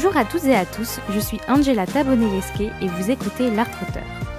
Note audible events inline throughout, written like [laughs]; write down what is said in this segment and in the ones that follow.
Bonjour à toutes et à tous, je suis Angela Tabonelesque et vous écoutez L'Art.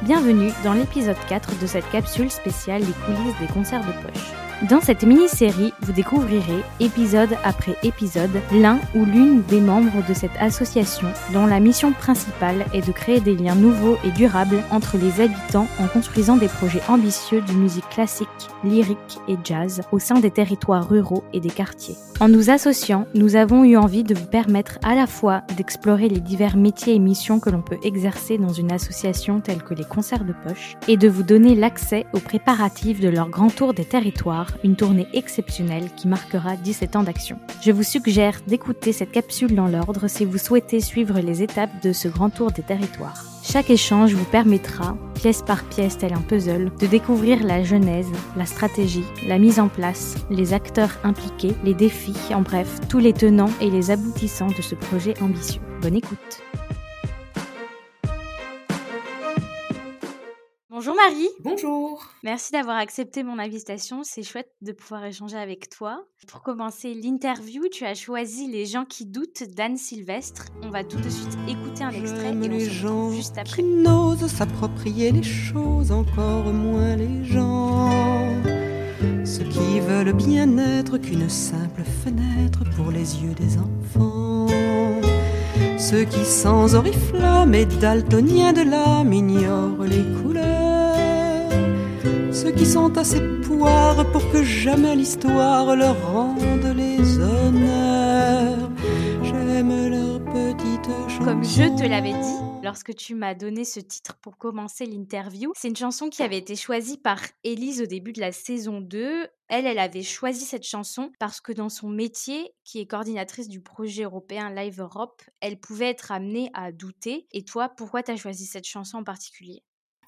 Bienvenue dans l'épisode 4 de cette capsule spéciale Les coulisses des concerts de poche. Dans cette mini-série, vous découvrirez, épisode après épisode, l'un ou l'une des membres de cette association dont la mission principale est de créer des liens nouveaux et durables entre les habitants en construisant des projets ambitieux de musique classique, lyrique et jazz au sein des territoires ruraux et des quartiers. En nous associant, nous avons eu envie de vous permettre à la fois d'explorer les divers métiers et missions que l'on peut exercer dans une association telle que les concerts de poche et de vous donner l'accès aux préparatifs de leur grand tour des territoires une tournée exceptionnelle qui marquera 17 ans d'action. Je vous suggère d'écouter cette capsule dans l'ordre si vous souhaitez suivre les étapes de ce grand tour des territoires. Chaque échange vous permettra, pièce par pièce tel un puzzle, de découvrir la genèse, la stratégie, la mise en place, les acteurs impliqués, les défis, en bref, tous les tenants et les aboutissants de ce projet ambitieux. Bonne écoute Bonjour Marie. Bonjour. Merci d'avoir accepté mon invitation. C'est chouette de pouvoir échanger avec toi. Pour commencer l'interview, tu as choisi Les gens qui doutent d'Anne Sylvestre. On va tout de suite écouter un extrait et on les se gens retrouve juste après. qui n'osent s'approprier les choses, encore moins les gens. Ceux qui veulent bien être qu'une simple fenêtre pour les yeux des enfants. Ceux qui sans oriflamme et daltoniens de l'âme ignorent les couleurs. Ceux qui sont assez poires pour que jamais l'histoire leur rende les honneurs. J'aime leurs petites chansons. Comme je te l'avais dit lorsque tu m'as donné ce titre pour commencer l'interview, c'est une chanson qui avait été choisie par Élise au début de la saison 2. Elle, elle avait choisi cette chanson parce que dans son métier, qui est coordinatrice du projet européen Live Europe, elle pouvait être amenée à douter. Et toi, pourquoi tu as choisi cette chanson en particulier?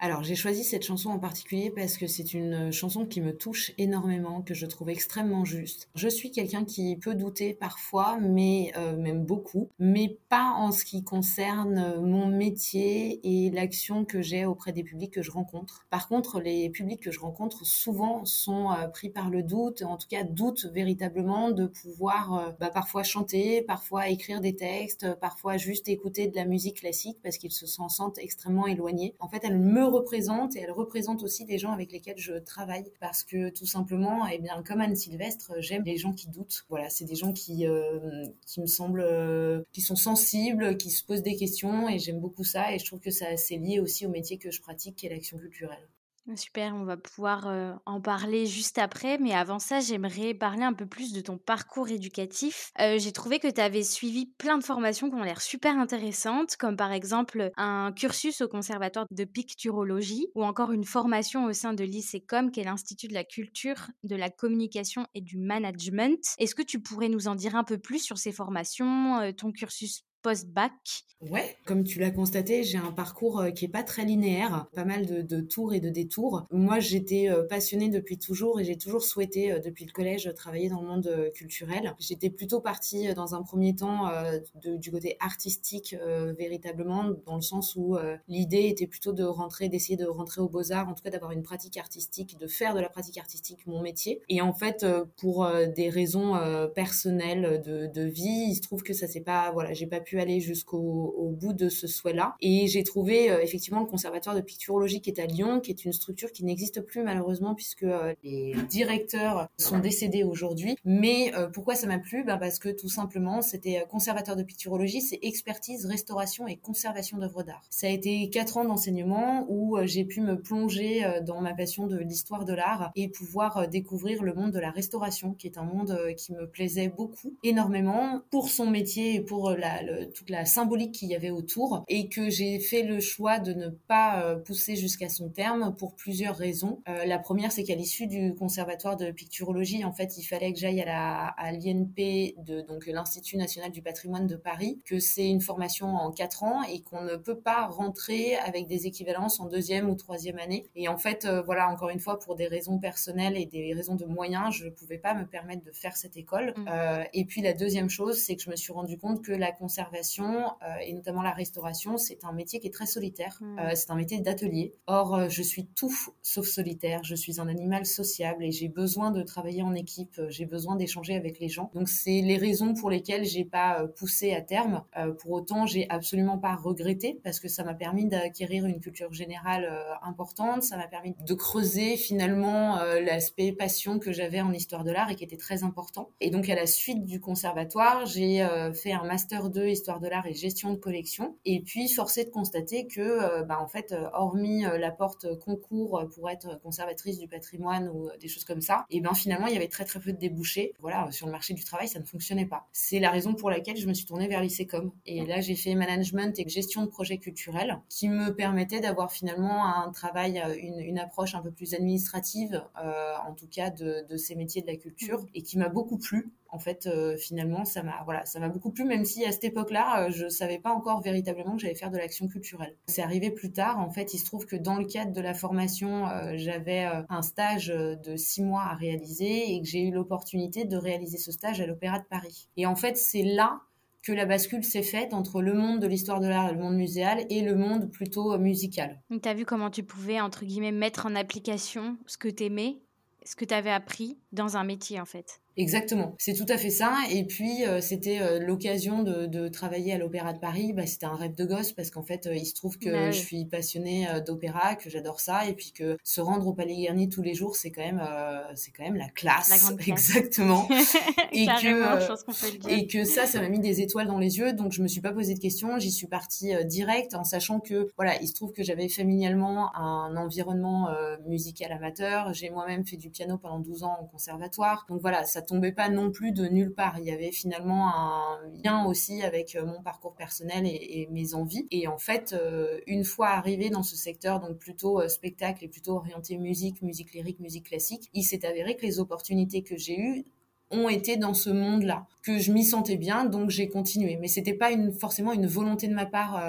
Alors, j'ai choisi cette chanson en particulier parce que c'est une chanson qui me touche énormément, que je trouve extrêmement juste. Je suis quelqu'un qui peut douter parfois, mais euh, même beaucoup, mais pas en ce qui concerne mon métier et l'action que j'ai auprès des publics que je rencontre. Par contre, les publics que je rencontre souvent sont euh, pris par le doute, en tout cas doutent véritablement de pouvoir euh, bah, parfois chanter, parfois écrire des textes, parfois juste écouter de la musique classique parce qu'ils se s'en sentent extrêmement éloignés. En fait, elle me représente et elle représente aussi des gens avec lesquels je travaille parce que tout simplement, eh bien, comme Anne Sylvestre, j'aime les gens qui doutent. Voilà, c'est des gens qui, euh, qui me semblent, euh, qui sont sensibles, qui se posent des questions et j'aime beaucoup ça et je trouve que ça c'est lié aussi au métier que je pratique qui est l'action culturelle. Super, on va pouvoir en parler juste après, mais avant ça, j'aimerais parler un peu plus de ton parcours éducatif. J'ai trouvé que tu avais suivi plein de formations qui ont l'air super intéressantes, comme par exemple un cursus au conservatoire de picturologie ou encore une formation au sein de l'ICECOM, qui est l'Institut de la culture, de la communication et du management. Est-ce que tu pourrais nous en dire un peu plus sur ces formations, ton cursus post-bac Ouais, comme tu l'as constaté, j'ai un parcours euh, qui est pas très linéaire, pas mal de, tours et de détours. Moi, j'étais euh, passionnée depuis toujours et j'ai toujours souhaité, euh, depuis le collège, travailler dans le monde culturel. J'étais plutôt partie dans un premier temps du côté artistique, véritablement, dans le sens où l'idée était plutôt de rentrer, d'essayer de rentrer aux beaux-arts, en tout cas d'avoir une pratique artistique, de faire de la pratique artistique mon métier. Et en fait, pour des raisons personnelles de, de vie, il se trouve que ça s'est pas, voilà, j'ai pas pu aller jusqu'au au bout de ce souhait-là. Et j'ai trouvé euh, effectivement le conservatoire de picturologie qui est à Lyon, qui est une structure qui n'existe plus malheureusement puisque euh, les directeurs sont décédés aujourd'hui. Mais euh, pourquoi ça m'a plu? Ben Parce que tout simplement, c'était conservateur de picturologie, c'est expertise, restauration et conservation d'œuvres d'art. Ça a été quatre ans d'enseignement où j'ai pu me plonger dans ma passion de l'histoire de l'art et pouvoir découvrir le monde de la restauration, qui est un monde qui me plaisait beaucoup, énormément, pour son métier et pour la, toute la symbolique qu'il y avait autour, et que j'ai fait le choix de ne pas euh, pousser jusqu'à son terme pour plusieurs raisons. Euh, la première, c'est qu'à l'issue du conservatoire de picturologie, en fait, il fallait que j'aille à la à l'INP, de donc l'Institut national du patrimoine de Paris, que c'est une formation en quatre ans et qu'on ne peut pas rentrer avec des équivalences en deuxième ou troisième année. Et en fait, euh, voilà, encore une fois, pour des raisons personnelles et des raisons de moyens, je ne pouvais pas me permettre de faire cette école. Mm. Euh, et puis la deuxième chose, c'est que je me suis rendu compte que la conservation et notamment la restauration, c'est un métier qui est très solitaire. Mmh. c'est un métier d'atelier. Or, je suis tout sauf solitaire. Je suis un animal sociable et j'ai besoin de travailler en équipe. J'ai besoin d'échanger avec les gens. Donc, c'est les raisons pour lesquelles j'ai pas poussé à terme. pour autant, j'ai absolument pas regretté parce que ça m'a permis d'acquérir une culture générale importante. Ça m'a permis de creuser finalement l'aspect passion que j'avais en histoire de l'art et qui était très important. Et donc, à la suite du conservatoire, j'ai euh, fait un master 2 histoire de l'art et gestion de collection. Et puis, forcé de constater que, euh, bah, en fait, euh, hormis la porte concours pour être conservatrice du patrimoine ou des choses comme ça, et ben finalement, il y avait très très peu de débouchés. Voilà, sur le marché du travail, ça ne fonctionnait pas. C'est la raison pour laquelle je me suis tournée vers l'ICECOM. Et là, j'ai fait management et gestion de projets culturels qui me permettait d'avoir finalement un travail, une, approche un peu plus administrative, en tout cas de ces métiers de la culture, et qui m'a beaucoup plu en fait, euh, finalement, ça m'a voilà, ça m'a beaucoup plu, même si à cette époque-là, euh, je savais pas encore véritablement que j'allais faire de l'action culturelle. C'est arrivé plus tard. En fait, il se trouve que dans le cadre de la formation, euh, j'avais un stage de six mois à réaliser et que j'ai eu l'opportunité de réaliser ce stage à l'Opéra de Paris. Et en fait, c'est là que la bascule s'est faite entre le monde de l'histoire de l'art et le monde muséal et le monde plutôt musical. Tu as vu comment tu pouvais, entre guillemets, mettre en application ce que tu aimais, ce que tu avais appris dans un métier, en fait. Exactement, c'est tout à fait ça. Et puis euh, c'était euh, l'occasion de, de, travailler à l'Opéra de Paris. Bah, c'était un rêve de gosse parce qu'en fait euh, il se trouve que je suis passionnée d'opéra, que j'adore ça, et puis que se rendre au Palais Garnier tous les jours, c'est quand même c'est quand même la classe. La grande [laughs] classe. Exactement. [laughs] et que et que ça, ça m'a mis des étoiles dans les yeux. Donc je me suis pas posé de questions, j'y suis partie direct en sachant que voilà, il se trouve que j'avais familialement un environnement musical amateur. J'ai moi-même fait du piano pendant 12 ans au conservatoire. Donc voilà, ça tombait pas non plus de nulle part. Il y avait finalement un lien aussi avec euh, mon parcours personnel et, mes envies. Et en fait, euh, une fois arrivé dans ce secteur, donc plutôt euh, spectacle et plutôt orienté musique, musique lyrique, musique classique, il s'est avéré que les opportunités que j'ai eues ont été dans ce monde-là, que je m'y sentais bien, donc j'ai continué. Mais c'était pas une, forcément une volonté de ma part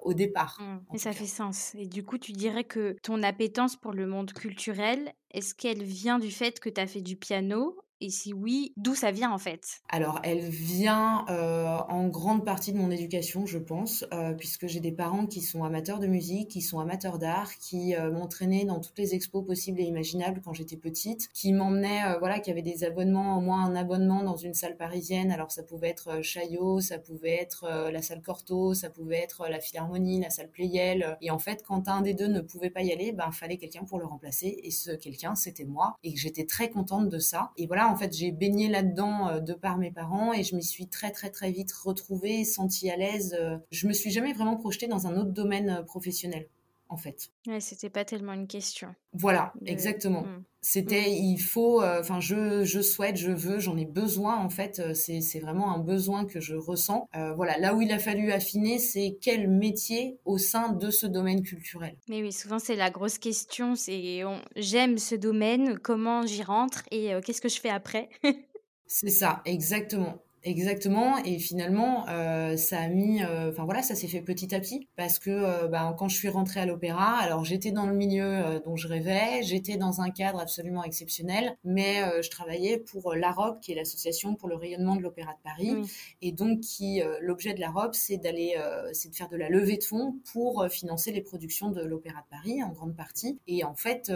au départ. Mmh. et ça fait sens. Et du coup, tu dirais que ton appétence pour le monde culturel, est-ce qu'elle vient du fait que tu as fait du piano et si oui, d'où ça vient en fait? Alors, elle vient euh, en grande partie de mon éducation, je pense, euh, puisque j'ai des parents qui sont amateurs de musique, qui sont amateurs d'art, qui euh, m'entraînaient dans toutes les expos possibles et imaginables quand j'étais petite, qui m'emmenaient, voilà, qui avaient des abonnements, au moins un abonnement dans une salle parisienne. Alors, ça pouvait être Chaillot, ça pouvait être la salle Cortot, ça pouvait être la Philharmonie, la salle Playel. Et en fait, quand un des deux ne pouvait pas y aller, ben, fallait quelqu'un pour le remplacer. Et ce quelqu'un, c'était moi. Et j'étais très contente de ça. Et voilà, en fait, j'ai baigné là-dedans euh, de par mes parents et je m'y suis très, très, très vite retrouvée, sentie à l'aise. Euh. Je me suis jamais vraiment projetée dans un autre domaine euh, professionnel en fait. Ouais, c'était pas tellement une question. Voilà, exactement. Mmh. C'était, mmh. il faut, enfin, je, je souhaite, je veux, j'en ai besoin, en fait. c'est vraiment un besoin que je ressens. voilà, là où il a fallu affiner, c'est quel métier au sein de ce domaine culturel. Mais oui, souvent, c'est la grosse question. C'est, j'aime ce domaine, comment j'y rentre et qu'est-ce que je fais après? [laughs] C'est ça, exactement. Exactement. Et finalement, euh, ça a mis, euh, enfin voilà, ça s'est fait petit à petit parce que euh, bah, quand je suis rentrée à l'opéra, alors j'étais dans le milieu dont je rêvais, j'étais dans un cadre absolument exceptionnel, mais je travaillais pour l'AROP, qui est l'association pour le rayonnement de l'opéra de Paris, et donc qui l'objet de l'AROP, c'est d'aller, c'est de faire de la levée de fonds pour financer les productions de l'opéra de Paris en grande partie. Et en fait,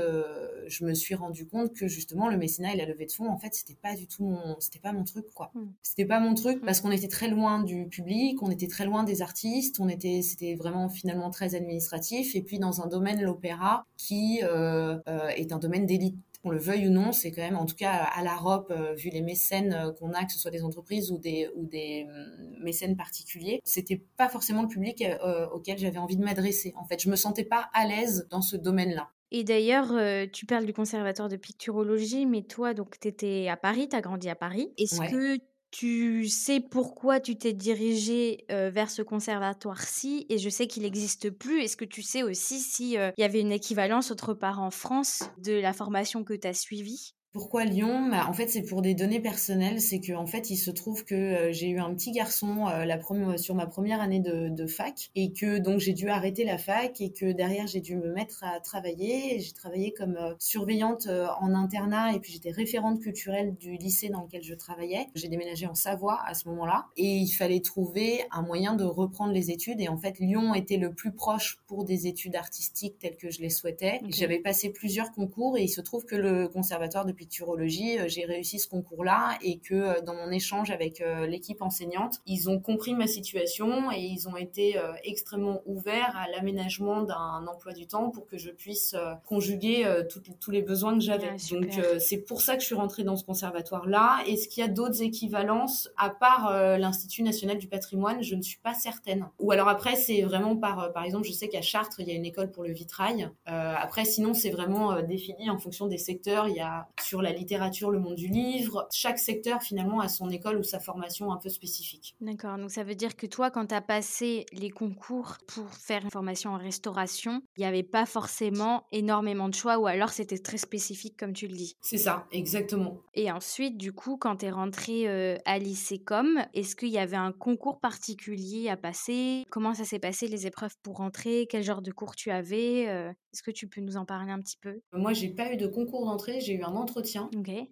je me suis rendu compte que justement le mécénat et la levée de fonds, en fait, c'était pas du tout mon, c'était pas mon truc quoi. Mm. C'était pas mon truc parce qu'on était très loin du public, on était très loin des artistes, on était, c'était vraiment finalement très administratif. Et puis dans un domaine, l'opéra, qui euh, euh, est un domaine d'élite qu'on le veuille ou non, c'est quand même, en tout cas à la ROP, euh, vu les mécènes qu'on a, que ce soit des entreprises ou des, ou des hum, mécènes particuliers, c'était pas forcément le public auquel j'avais envie de m'adresser. En fait, je me sentais pas à l'aise dans ce domaine-là. Et d'ailleurs, tu parles du conservatoire de picturologie, mais toi, donc, tu étais à Paris, tu as grandi à Paris. Est-ce que tu sais pourquoi tu t'es dirigé vers ce conservatoire-ci et je sais qu'il n'existe plus. Est-ce que tu sais aussi s'il y avait une équivalence autre part en France de la formation que tu as suivie? Pourquoi Lyon? Bah, En fait, c'est pour des données personnelles. C'est que en fait, il se trouve que euh, j'ai eu un petit garçon euh, la première, sur ma première année de, fac et que donc j'ai dû arrêter la fac et que derrière j'ai dû me mettre à travailler. J'ai travaillé comme euh, surveillante en internat et puis j'étais référente culturelle du lycée dans lequel je travaillais. J'ai déménagé en Savoie à ce moment-là et il fallait trouver un moyen de reprendre les études et en fait Lyon était le plus proche pour des études artistiques telles que je les souhaitais. J'avais passé plusieurs concours et il se trouve que le conservatoire de euh, j'ai réussi ce concours-là et que euh, dans mon échange avec euh, l'équipe enseignante, ils ont compris ma situation et ils ont été extrêmement ouverts à l'aménagement d'un emploi du temps pour que je puisse conjuguer tous les besoins que j'avais. Donc c'est pour ça que je suis rentrée dans ce conservatoire-là. Est-ce qu'il y a d'autres équivalences à part l'Institut national du patrimoine? Je ne suis pas certaine. Ou alors après, c'est vraiment par, par exemple, je sais qu'à Chartres, il y a une école pour le vitrail. après, sinon, c'est vraiment défini en fonction des secteurs. Il y a sur la littérature, le monde du livre. Chaque secteur, finalement, a son école ou sa formation un peu spécifique. D'accord. Donc, ça veut dire que toi, quand tu as passé les concours pour faire une formation en restauration, il n'y avait pas forcément énormément de choix ou alors c'était très spécifique, comme tu le dis? C'est ça, exactement. Et ensuite, du coup, quand tu es rentré euh, à lycée com, est-ce qu'il y avait un concours particulier à passer? Comment ça s'est passé les épreuves pour rentrer? Quel genre de cours tu avais euh, Est-ce que tu peux nous en parler un petit peu? Moi, j'ai pas eu de concours d'entrée, j'ai eu un entretien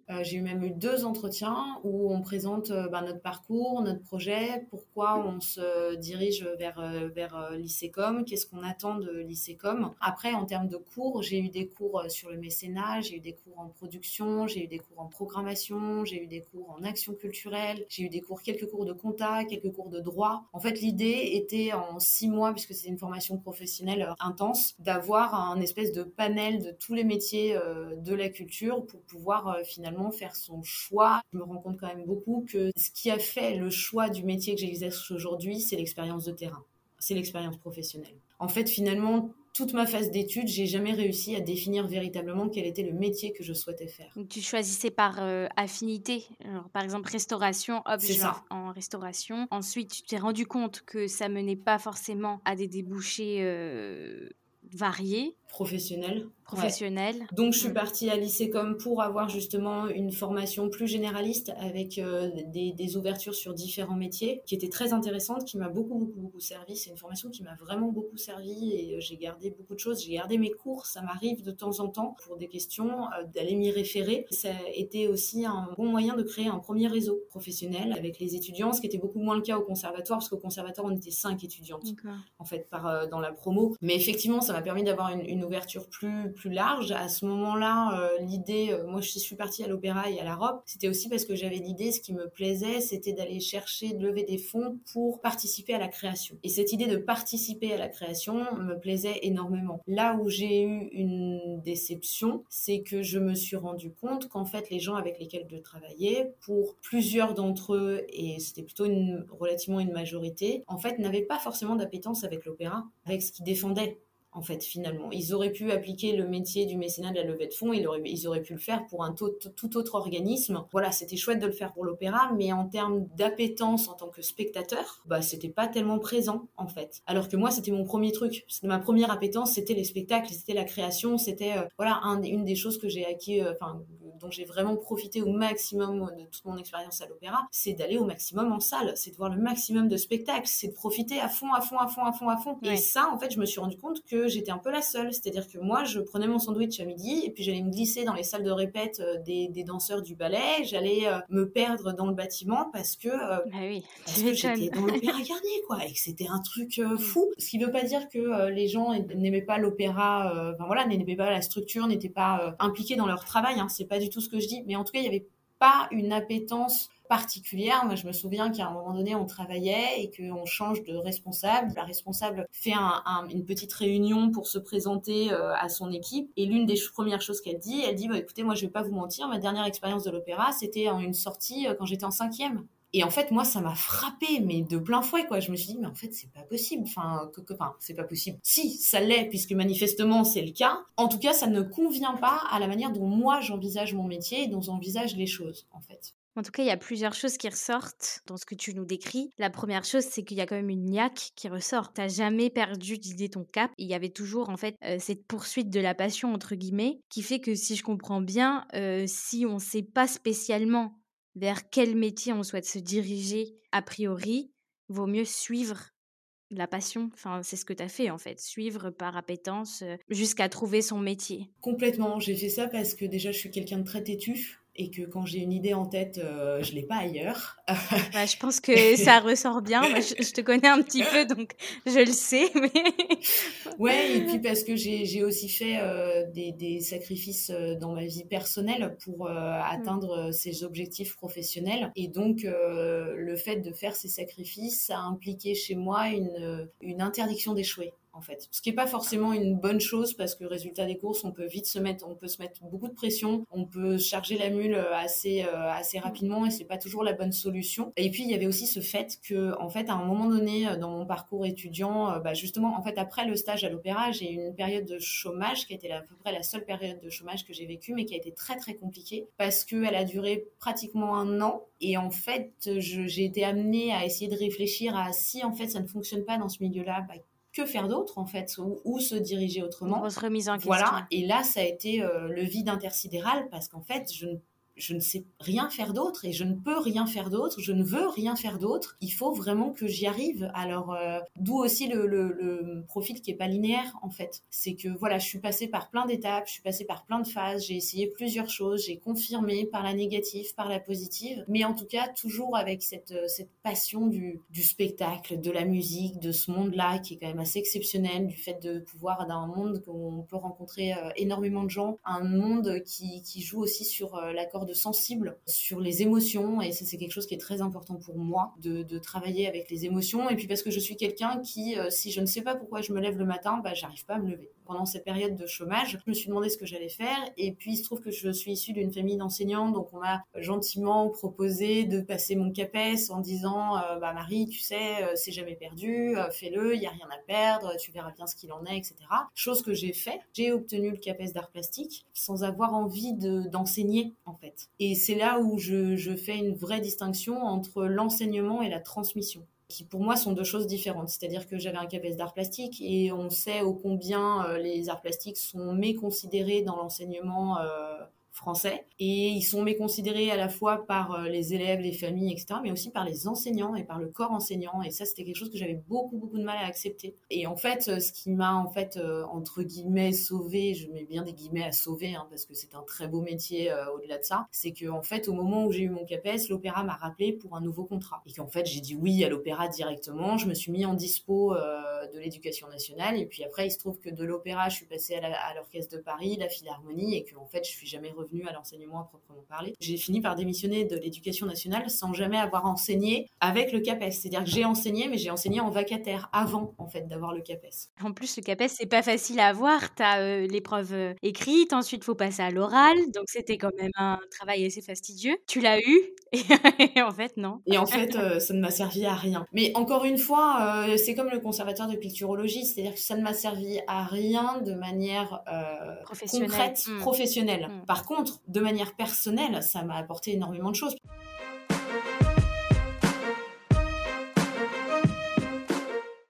euh, j'ai eu même eu deux entretiens où on présente euh, bah, notre parcours, notre projet, pourquoi on se dirige vers, euh, vers l'ICECOM, qu'est-ce qu'on attend de l'ICECOM. Après, en termes de cours, j'ai eu des cours sur le mécénat, j'ai eu des cours en production, j'ai eu des cours en programmation, j'ai eu des cours en action culturelle, j'ai eu des cours, quelques cours de compta, quelques cours de droit. En fait, l'idée était en six mois, puisque c'est une formation professionnelle intense, d'avoir un espèce de panel de tous les métiers de la culture pour pouvoir euh, finalement faire son choix. Je me rends compte quand même beaucoup que ce qui a fait le choix du métier que j'exerce aujourd'hui, c'est l'expérience de terrain, c'est l'expérience professionnelle. En fait, finalement, toute ma phase d'études, j'ai jamais réussi à définir véritablement quel était le métier que je souhaitais faire. Donc tu choisissais par euh, affinité, par exemple restauration, hop, je ça. en restauration. Ensuite, tu t'es rendu compte que ça menait pas forcément à des débouchés euh, variés. Professionnels Donc je suis partie à l'ICECOM pour avoir justement une formation plus généraliste avec euh, des, ouvertures sur différents métiers qui était très intéressante, qui m'a beaucoup beaucoup beaucoup servi. C'est une formation qui m'a vraiment beaucoup servi et euh, j'ai gardé beaucoup de choses. J'ai gardé mes cours, ça m'arrive de temps en temps pour des questions euh, d'aller m'y référer. Ça a été aussi un bon moyen de créer un premier réseau professionnel avec les étudiants, ce qui était beaucoup moins le cas au conservatoire parce qu'au conservatoire on était cinq étudiantes en fait par dans la promo. Mais effectivement ça m'a permis d'avoir une, une ouverture plus plus large. À ce moment-là, euh, l'idée, euh, moi je suis partie à l'opéra et à la robe, c'était aussi parce que j'avais l'idée, ce qui me plaisait, c'était d'aller chercher, de lever des fonds pour participer à la création. Et cette idée de participer à la création me plaisait énormément. Là où j'ai eu une déception, c'est que je me suis rendu compte qu'en fait les gens avec lesquels je travaillais, pour plusieurs d'entre eux, et c'était plutôt une, relativement une majorité, en fait n'avaient pas forcément d'appétence avec l'opéra, avec ce qu'ils défendaient en fait, finalement. Ils auraient pu appliquer le métier du mécénat de la levée de fonds, ils auraient, ils auraient pu le faire pour un tout, autre organisme. Voilà, c'était chouette de le faire pour l'opéra, mais en termes d'appétence en tant que spectateur, bah, c'était pas tellement présent, en fait. Alors que moi, c'était mon premier truc. Ma première appétence, c'était les spectacles, c'était la création, c'était, euh, voilà, une des choses que j'ai acquis, euh, enfin, dont j'ai vraiment profité au maximum de toute mon expérience à l'opéra, c'est d'aller au maximum en salle, c'est de voir le maximum de spectacles, c'est de profiter à fond, à fond, à fond, à fond, à fond. Et ça, en fait, je me suis rendu compte que j'étais un peu la seule. C'est-à-dire que moi, je prenais mon sandwich à midi et puis j'allais me glisser dans les salles de répète euh, des, des danseurs du ballet. J'allais euh, me perdre dans le bâtiment parce que, euh, bah oui. parce que j'étais dans l'opéra [laughs] Garnier, quoi, et que c'était un truc mm. fou. Ce qui ne veut pas dire que les gens n'aimaient pas l'opéra, enfin voilà, n'aimaient pas la structure, n'étaient pas impliqués dans leur travail. Hein, c'est pas du tout ce que je dis, mais en tout cas, il y avait pas une appétence particulière. Moi, je me souviens qu'à un moment donné, on travaillait et qu'on change de responsable. La responsable fait une petite réunion pour se présenter euh, à son équipe. Et l'une des premières choses qu'elle dit, elle dit, bah, écoutez, moi, je vais pas vous mentir, ma dernière expérience de l'opéra, c'était une sortie euh, quand j'étais en cinquième. Et en fait, moi, ça m'a frappé, mais de plein fouet, quoi. Je me suis dit, mais en fait, c'est pas possible. Enfin, c'est pas possible. Si, ça l'est, puisque manifestement, c'est le cas. En tout cas, ça ne convient pas à la manière dont moi, j'envisage mon métier et dont j'envisage les choses, en fait. En tout cas, il y a plusieurs choses qui ressortent dans ce que tu nous décris. La première chose, c'est qu'il y a quand même une niaque qui ressort. T'as jamais perdu d'idée ton cap. Il y avait toujours en fait euh, cette poursuite de la passion entre guillemets, qui fait que si je comprends bien, euh, si on ne sait pas spécialement vers quel métier on souhaite se diriger a priori, vaut mieux suivre la passion, enfin, c'est ce que tu as fait en fait, suivre par appétence euh, jusqu'à trouver son métier. Complètement, j'ai fait ça parce que déjà je suis quelqu'un de très têtu et que quand j'ai une idée en tête, euh, je l'ai pas ailleurs. [laughs] Bah, je pense que [laughs] ça ressort bien. je, te connais un petit peu, donc je le sais. [laughs] Mais... ouais, et puis parce que j'ai aussi fait euh, des, des, sacrifices euh, dans ma vie personnelle pour euh, mmh. atteindre ces objectifs professionnels. Et donc, le fait de faire ces sacrifices a impliqué chez moi une, une interdiction d'échouer Ce qui n'est pas forcément une bonne chose parce que résultat des courses, on peut vite se mettre, beaucoup de pression, on peut charger la mule euh, assez euh, assez rapidement et c'est pas toujours la bonne solution. Et puis il y avait aussi ce fait que en fait à un moment donné euh, dans mon parcours étudiant, bah, justement en fait après le stage à l'opéra, j'ai eu une période de chômage qui a été à peu près la seule période de chômage que j'ai vécue, mais qui a été très très compliquée parce qu'elle a duré pratiquement un an et en fait j'ai été amenée à essayer de réfléchir à si en fait ça ne fonctionne pas dans ce milieu-là, bah, que faire d'autre en fait ou, se diriger autrement. Une remise en question. Voilà, et là ça a été euh, le vide intersidéral parce qu'en fait je ne je ne sais rien faire d'autre et je ne peux rien faire d'autre, je ne veux rien faire d'autre. Il faut vraiment que j'y arrive. Alors, euh, d'où aussi le, profil qui est pas linéaire en fait. C'est que voilà, je suis passée par plein d'étapes, je suis passée par plein de phases, j'ai essayé plusieurs choses, j'ai confirmé par la négative, par la positive, mais en tout cas toujours avec cette, euh, passion du, spectacle, de la musique, de ce monde-là qui est quand même assez exceptionnel, du fait de pouvoir d'un monde où on peut rencontrer euh, énormément de gens, un monde qui, joue aussi sur l'accord sensible sur les émotions et ça c'est quelque chose qui est très important pour moi de, travailler avec les émotions. Et puis parce que je suis quelqu'un qui euh, si je ne sais pas pourquoi je me lève le matin bah j'arrive pas à me lever pendant cette période de chômage je me suis demandé ce que j'allais faire. Et puis il se trouve que je suis issue d'une famille d'enseignants donc on m'a gentiment proposé de passer mon CAPES en disant euh, bah Marie tu sais euh, c'est jamais perdu fais-le il y a rien à perdre tu verras bien ce qu'il en est etc chose que j'ai fait. J'ai obtenu le CAPES d'art plastique sans avoir envie d'enseigner en fait. Et c'est là où je, fais une vraie distinction entre l'enseignement et la transmission qui pour moi sont deux choses différentes. C'est-à-dire que j'avais un CAPES d'art plastique et on sait au combien euh, les arts plastiques sont méconsidérés dans l'enseignement euh, français. Et ils sont méconsidérés à la fois par euh, les élèves, les familles, etc., mais aussi par les enseignants et par le corps enseignant. Et ça, c'était quelque chose que j'avais beaucoup, beaucoup de mal à accepter. Et en fait, euh, ce qui m'a, en fait, euh, entre guillemets, sauvé, je mets bien des guillemets à sauver, hein, parce que c'est un très beau métier au-delà de ça, c'est que, en fait, au moment où j'ai eu mon CAPES, l'opéra m'a rappelé pour un nouveau contrat. Et qu'en fait, j'ai dit oui à l'opéra directement. Je me suis mis en dispo de l'éducation nationale. Et puis après, il se trouve que de l'opéra, je suis passée à l'orchestre de Paris, la Philharmonie, et qu'en fait, je suis jamais revenue à l'enseignement à proprement parler. J'ai fini par démissionner de l'éducation nationale sans jamais avoir enseigné avec le CAPES. C'est-à-dire que j'ai enseigné, mais j'ai enseigné en vacataire avant, en fait, d'avoir le CAPES. En plus, le CAPES, c'est pas facile à avoir. Tu as euh, l'épreuve euh, écrite, ensuite, il faut passer à l'oral. Donc, c'était quand même un travail assez fastidieux. Tu l'as eu, [laughs] et en fait, non. Et en fait, euh, ça ne m'a servi à rien. Mais encore une fois, c'est comme le conservateur de picturologie, c'est-à-dire que ça ne m'a servi à rien de manière concrète, mmh. professionnelle. Mmh. Par contre, de manière personnelle, ça m'a apporté énormément de choses.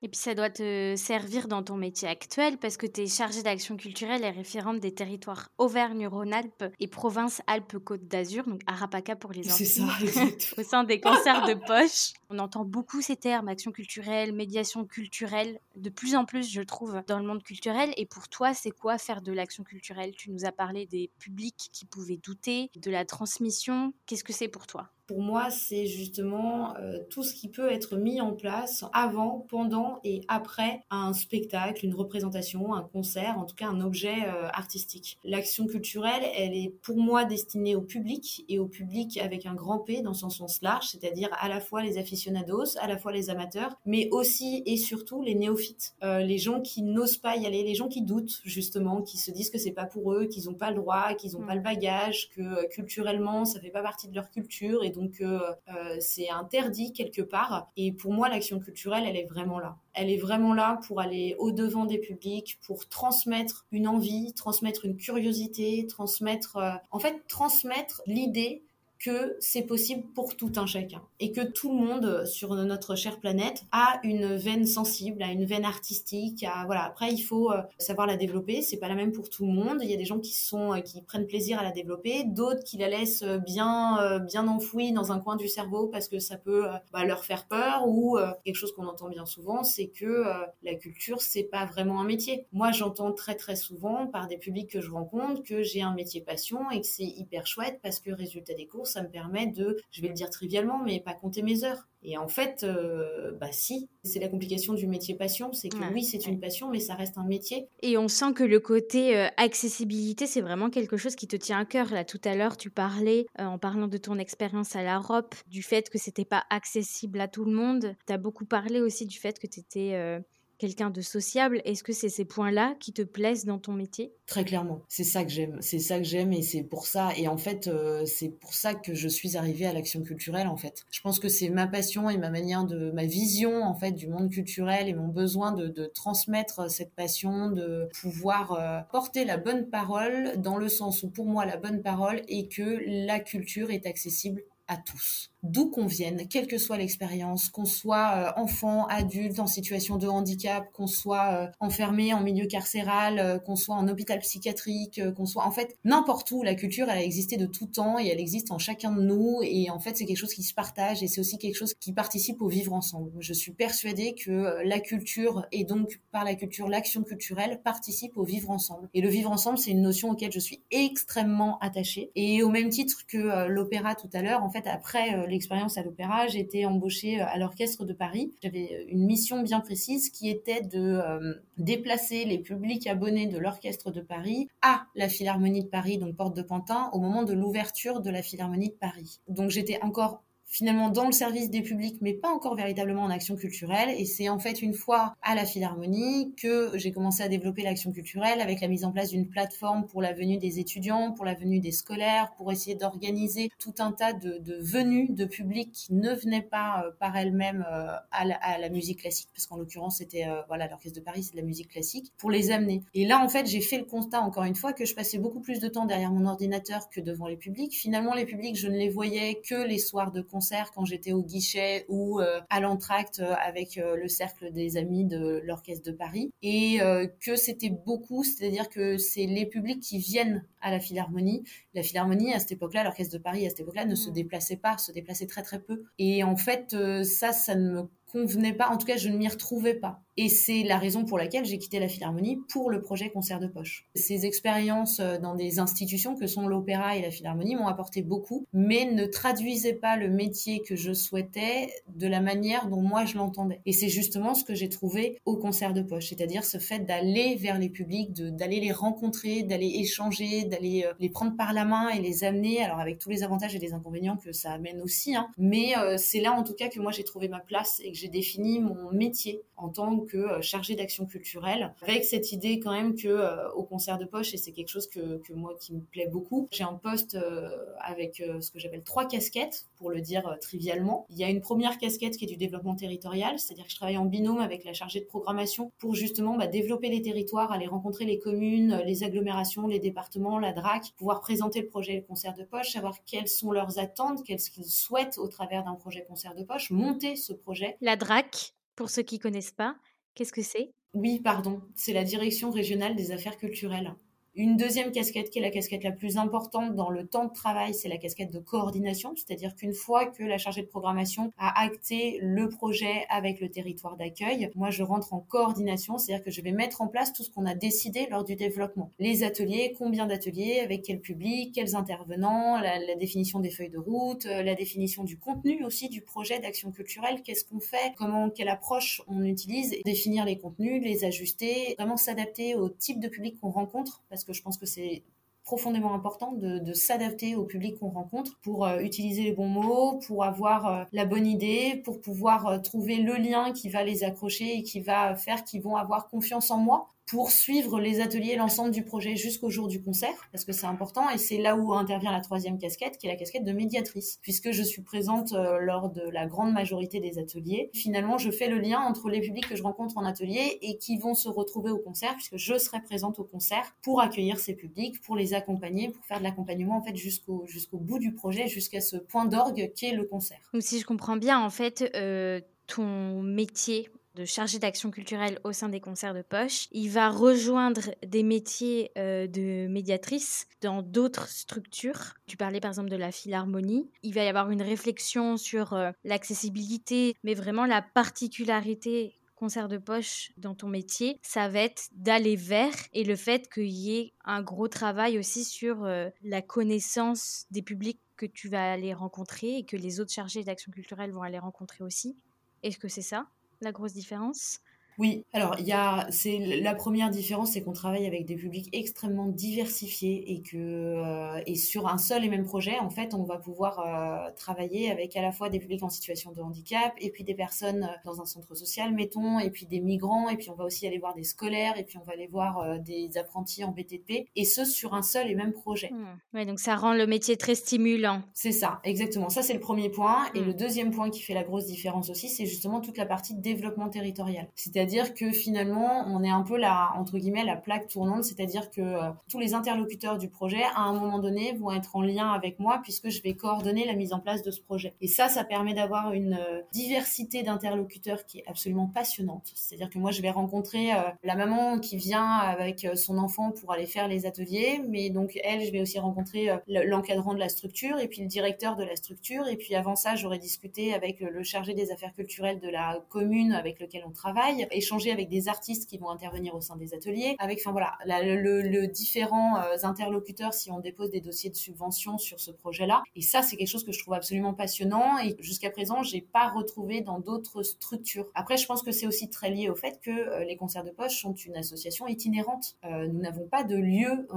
Puis ça doit te servir dans ton métier actuel parce que tu es chargée d'action culturelle et référente des territoires Auvergne-Rhône-Alpes et province Alpes-Côte d'Azur, donc Arapaka pour les C'est ça, [laughs] au sein des concerts de poche. On entend beaucoup ces termes, action culturelle, médiation culturelle, de plus en plus je trouve dans le monde culturel. Et pour toi, c'est quoi faire de l'action culturelle? Tu nous as parlé des publics qui pouvaient douter, de la transmission. Qu'est-ce que c'est pour toi? Pour moi, c'est justement euh, tout ce qui peut être mis en place avant, pendant et après un spectacle, une représentation, un concert, en tout cas un objet euh, artistique. L'action culturelle, elle est pour moi destinée au public et au public avec un grand P dans son sens large, c'est-à-dire à la fois les aficionados, à la fois les amateurs, mais aussi et surtout les néophytes, euh, les gens qui n'osent pas y aller, les gens qui doutent justement, qui se disent que c'est pas pour eux, qu'ils n'ont pas le droit, qu'ils n'ont mm. pas le bagage, que culturellement ça fait pas partie de leur culture et donc euh, euh, c'est interdit quelque part. Et pour moi, l'action culturelle, elle est vraiment là. Elle est vraiment là pour aller au-devant des publics, pour transmettre une envie, transmettre une curiosité, transmettre, euh, en fait, transmettre l'idée que c'est possible pour tout un chacun et que tout le monde sur notre chère planète a une veine sensible, a une veine artistique. Voilà. Après, il faut euh, savoir la développer. C'est pas la même pour tout le monde. Il y a des gens qui sont euh, qui prennent plaisir à la développer, d'autres qui la laissent bien euh, bien enfouie dans un coin du cerveau parce que ça peut bah, leur faire peur ou quelque chose qu'on entend bien souvent, c'est que la culture c'est pas vraiment un métier. Moi, j'entends très très souvent par des publics que je rencontre que j'ai un métier passion et que c'est hyper chouette parce que résultat des cours ça me permet de, je vais le dire trivialement, mais pas compter mes heures. Et en fait, euh, bah si, c'est la complication du métier passion, c'est que oui, c'est une passion, mais ça reste un métier. Et on sent que le côté euh, accessibilité, c'est vraiment quelque chose qui te tient à cœur. Là, tout à l'heure, tu parlais, euh, en parlant de ton expérience à la ROP, du fait que c'était pas accessible à tout le monde. Tu as beaucoup parlé aussi du fait que tu étais quelqu'un de sociable. Est-ce que c'est ces points-là qui te plaisent dans ton métier? Très clairement, c'est ça que j'aime. C'est ça que j'aime et c'est pour ça. Et en fait, euh, c'est pour ça que je suis arrivée à l'action culturelle. En fait, je pense que c'est ma passion et ma manière de, ma vision en fait du monde culturel et mon besoin de, transmettre cette passion, de pouvoir euh, porter la bonne parole dans le sens où pour moi la bonne parole est que la culture est accessible à tous d'où qu'on vienne, quelle que soit l'expérience, qu'on soit euh, enfant, adulte, en situation de handicap, qu'on soit euh, enfermé en milieu carcéral, euh, qu'on soit en hôpital psychiatrique, qu'on soit en fait n'importe où, la culture elle a existé de tout temps et elle existe en chacun de nous et en fait c'est quelque chose qui se partage et c'est aussi quelque chose qui participe au vivre ensemble. Je suis persuadée que la culture et donc par la culture l'action culturelle participe au vivre ensemble. Et le vivre ensemble c'est une notion auquel je suis extrêmement attachée et au même titre que l'opéra tout à l'heure, en fait après l'expérience à l'opéra, été embauchée euh, à l'Orchestre de Paris. J'avais euh, une mission bien précise qui était de euh, déplacer les publics abonnés de l'Orchestre de Paris à la Philharmonie de Paris, donc Porte de Pantin, au moment de l'ouverture de la Philharmonie de Paris. Donc j'étais encore finalement dans le service des publics, mais pas encore véritablement en action culturelle. Et c'est en fait une fois à la Philharmonie que j'ai commencé à développer l'action culturelle avec la mise en place d'une plateforme pour la venue des étudiants, pour la venue des scolaires, pour essayer d'organiser tout un tas de, venues de publics qui ne venaient pas euh, par elles-mêmes euh, à, la, musique classique, parce qu'en l'occurrence c'était euh, voilà l'orchestre de Paris, c'est de la musique classique, pour les amener. Et là en fait j'ai fait le constat encore une fois que je passais beaucoup plus de temps derrière mon ordinateur que devant les publics. Finalement les publics je ne les voyais que les soirs de concert quand j'étais au guichet ou euh, à l'entracte euh, avec euh, le cercle des amis de l'orchestre de Paris et que c'était beaucoup, c'est-à-dire que c'est les publics qui viennent à la Philharmonie. La Philharmonie à cette époque-là, l'orchestre de Paris à cette époque-là ne se mmh. déplaçait pas, se déplaçait très très peu. Et en fait, ça, ça ne me convenait pas, en tout cas je ne m'y retrouvais pas. Et c'est la raison pour laquelle j'ai quitté la Philharmonie pour le projet Concert de poche. Ces expériences euh, dans des institutions que sont l'opéra et la Philharmonie m'ont apporté beaucoup, mais ne traduisaient pas le métier que je souhaitais de la manière dont moi je l'entendais. Et c'est justement ce que j'ai trouvé au Concert de poche, c'est-à-dire ce fait d'aller vers les publics, d'aller les rencontrer, d'aller échanger, d'aller euh, les prendre par la main et les amener, alors avec tous les avantages et les inconvénients que ça amène aussi, hein. mais euh, c'est là en tout cas que moi j'ai trouvé ma place et que j'ai défini mon métier en tant que euh, chargée d'action culturelle, avec cette idée quand même que euh, au concert de poche, et c'est quelque chose que, que, moi qui me plaît beaucoup, j'ai un poste euh, avec ce que j'appelle trois casquettes, pour le dire trivialement. Il y a une première casquette qui est du développement territorial, c'est-à-dire que je travaille en binôme avec la chargée de programmation pour justement bah, développer les territoires, aller rencontrer les communes, les agglomérations, les départements, la DRAC, pouvoir présenter le projet le concert de poche, savoir quelles sont leurs attentes, qu'est-ce qu'ils souhaitent au travers d'un projet concert de poche, monter ce projet. La DRAC, pour ceux qui connaissent pas, qu'est-ce que c'est? Oui, pardon, c'est la Direction régionale des affaires culturelles. Une deuxième casquette qui est la casquette la plus importante dans le temps de travail, c'est la casquette de coordination, c'est-à-dire qu'une fois que la chargée de programmation a acté le projet avec le territoire d'accueil, moi je rentre en coordination, c'est-à-dire que je vais mettre en place tout ce qu'on a décidé lors du développement. Les ateliers, combien d'ateliers, avec quel public, quels intervenants, la, définition des feuilles de route, euh, la définition du contenu aussi du projet d'action culturelle, qu'est-ce qu'on fait, comment, quelle approche on utilise, définir les contenus, les ajuster, vraiment s'adapter au type de public qu'on rencontre, parce que je pense que c'est profondément important de, s'adapter au public qu'on rencontre pour euh, utiliser les bons mots, pour avoir euh, la bonne idée, pour pouvoir euh, trouver le lien qui va les accrocher et qui va faire qu'ils vont avoir confiance en moi pour suivre les ateliers, l'ensemble du projet jusqu'au jour du concert, parce que c'est important. Et c'est là où intervient la troisième casquette, qui est la casquette de médiatrice, puisque je suis présente euh, lors de la grande majorité des ateliers. Finalement, je fais le lien entre les publics que je rencontre en atelier et qui vont se retrouver au concert, puisque je serai présente au concert pour accueillir ces publics, pour les accompagner, pour faire de l'accompagnement en fait jusqu'au bout du projet, jusqu'à ce point d'orgue qui est le concert. Donc si je comprends bien, en fait, euh, ton métier de chargé d'action culturelle au sein des concerts de poche. Il va rejoindre des métiers euh, de médiatrice dans d'autres structures. Tu parlais par exemple de la philharmonie. Il va y avoir une réflexion sur euh, l'accessibilité, mais vraiment la particularité concert de poche dans ton métier, ça va être d'aller vers et le fait qu'il y ait un gros travail aussi sur euh, la connaissance des publics que tu vas aller rencontrer et que les autres chargés d'action culturelle vont aller rencontrer aussi. Est-ce que c'est ça? La grosse différence oui, alors il y a, c'est la première différence, c'est qu'on travaille avec des publics extrêmement diversifiés et que euh, et sur un seul et même projet, en fait, on va pouvoir euh, travailler avec à la fois des publics en situation de handicap et puis des personnes euh, dans un centre social, mettons, et puis des migrants, et puis on va aussi aller voir des scolaires, et puis on va aller voir des apprentis en BTP, et ce sur un seul et même projet. Mmh. Ouais, donc ça rend le métier très stimulant. C'est ça, exactement. Ça c'est le premier point, et mmh. le deuxième point qui fait la grosse différence aussi, c'est justement toute la partie développement territorial, c'est-à-dire c'est-à-dire que finalement, on est un peu la, entre guillemets, la plaque tournante, c'est-à-dire que euh, tous les interlocuteurs du projet, à un moment donné, vont être en lien avec moi puisque je vais coordonner la mise en place de ce projet. Et ça, ça permet d'avoir une euh, diversité d'interlocuteurs qui est absolument passionnante. C'est-à-dire que moi, je vais rencontrer euh, la maman qui vient avec son enfant pour aller faire les ateliers, mais donc elle, je vais aussi rencontrer l'encadrant de la structure et puis le directeur de la structure. Et puis avant ça, j'aurais discuté avec le chargé des affaires culturelles de la commune avec lequel on travaille échanger avec des artistes qui vont intervenir au sein des ateliers, avec, enfin voilà, le, différents euh, interlocuteurs si on dépose des dossiers de subvention sur ce projet-là. Et ça, c'est quelque chose que je trouve absolument passionnant et jusqu'à présent, j'ai pas retrouvé dans d'autres structures. Après, je pense que c'est aussi très lié au fait que euh, les concerts de poche sont une association itinérante. Euh, nous n'avons pas de lieu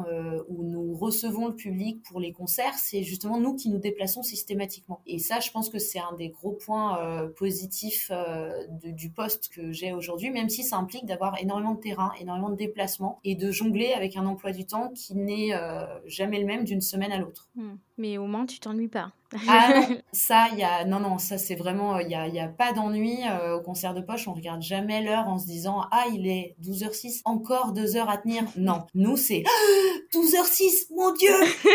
où nous recevons le public pour les concerts. C'est justement nous qui nous déplaçons systématiquement. Et ça, je pense que c'est un des gros points positifs du poste que j'ai aujourd'hui même si ça implique d'avoir énormément de terrain, énormément de déplacements et de jongler avec un emploi du temps qui n'est euh, jamais le même d'une semaine à l'autre. Hmm. Mais au moins, tu t'ennuies pas. Ah non, [laughs] ça, il y a, non, non, ça c'est vraiment, il y a, y a, pas d'ennui euh, au concert de poche. On regarde jamais l'heure en se disant, ah, il est 12h06, encore deux heures à tenir. Non, nous c'est [gasps] 12h06, mon Dieu,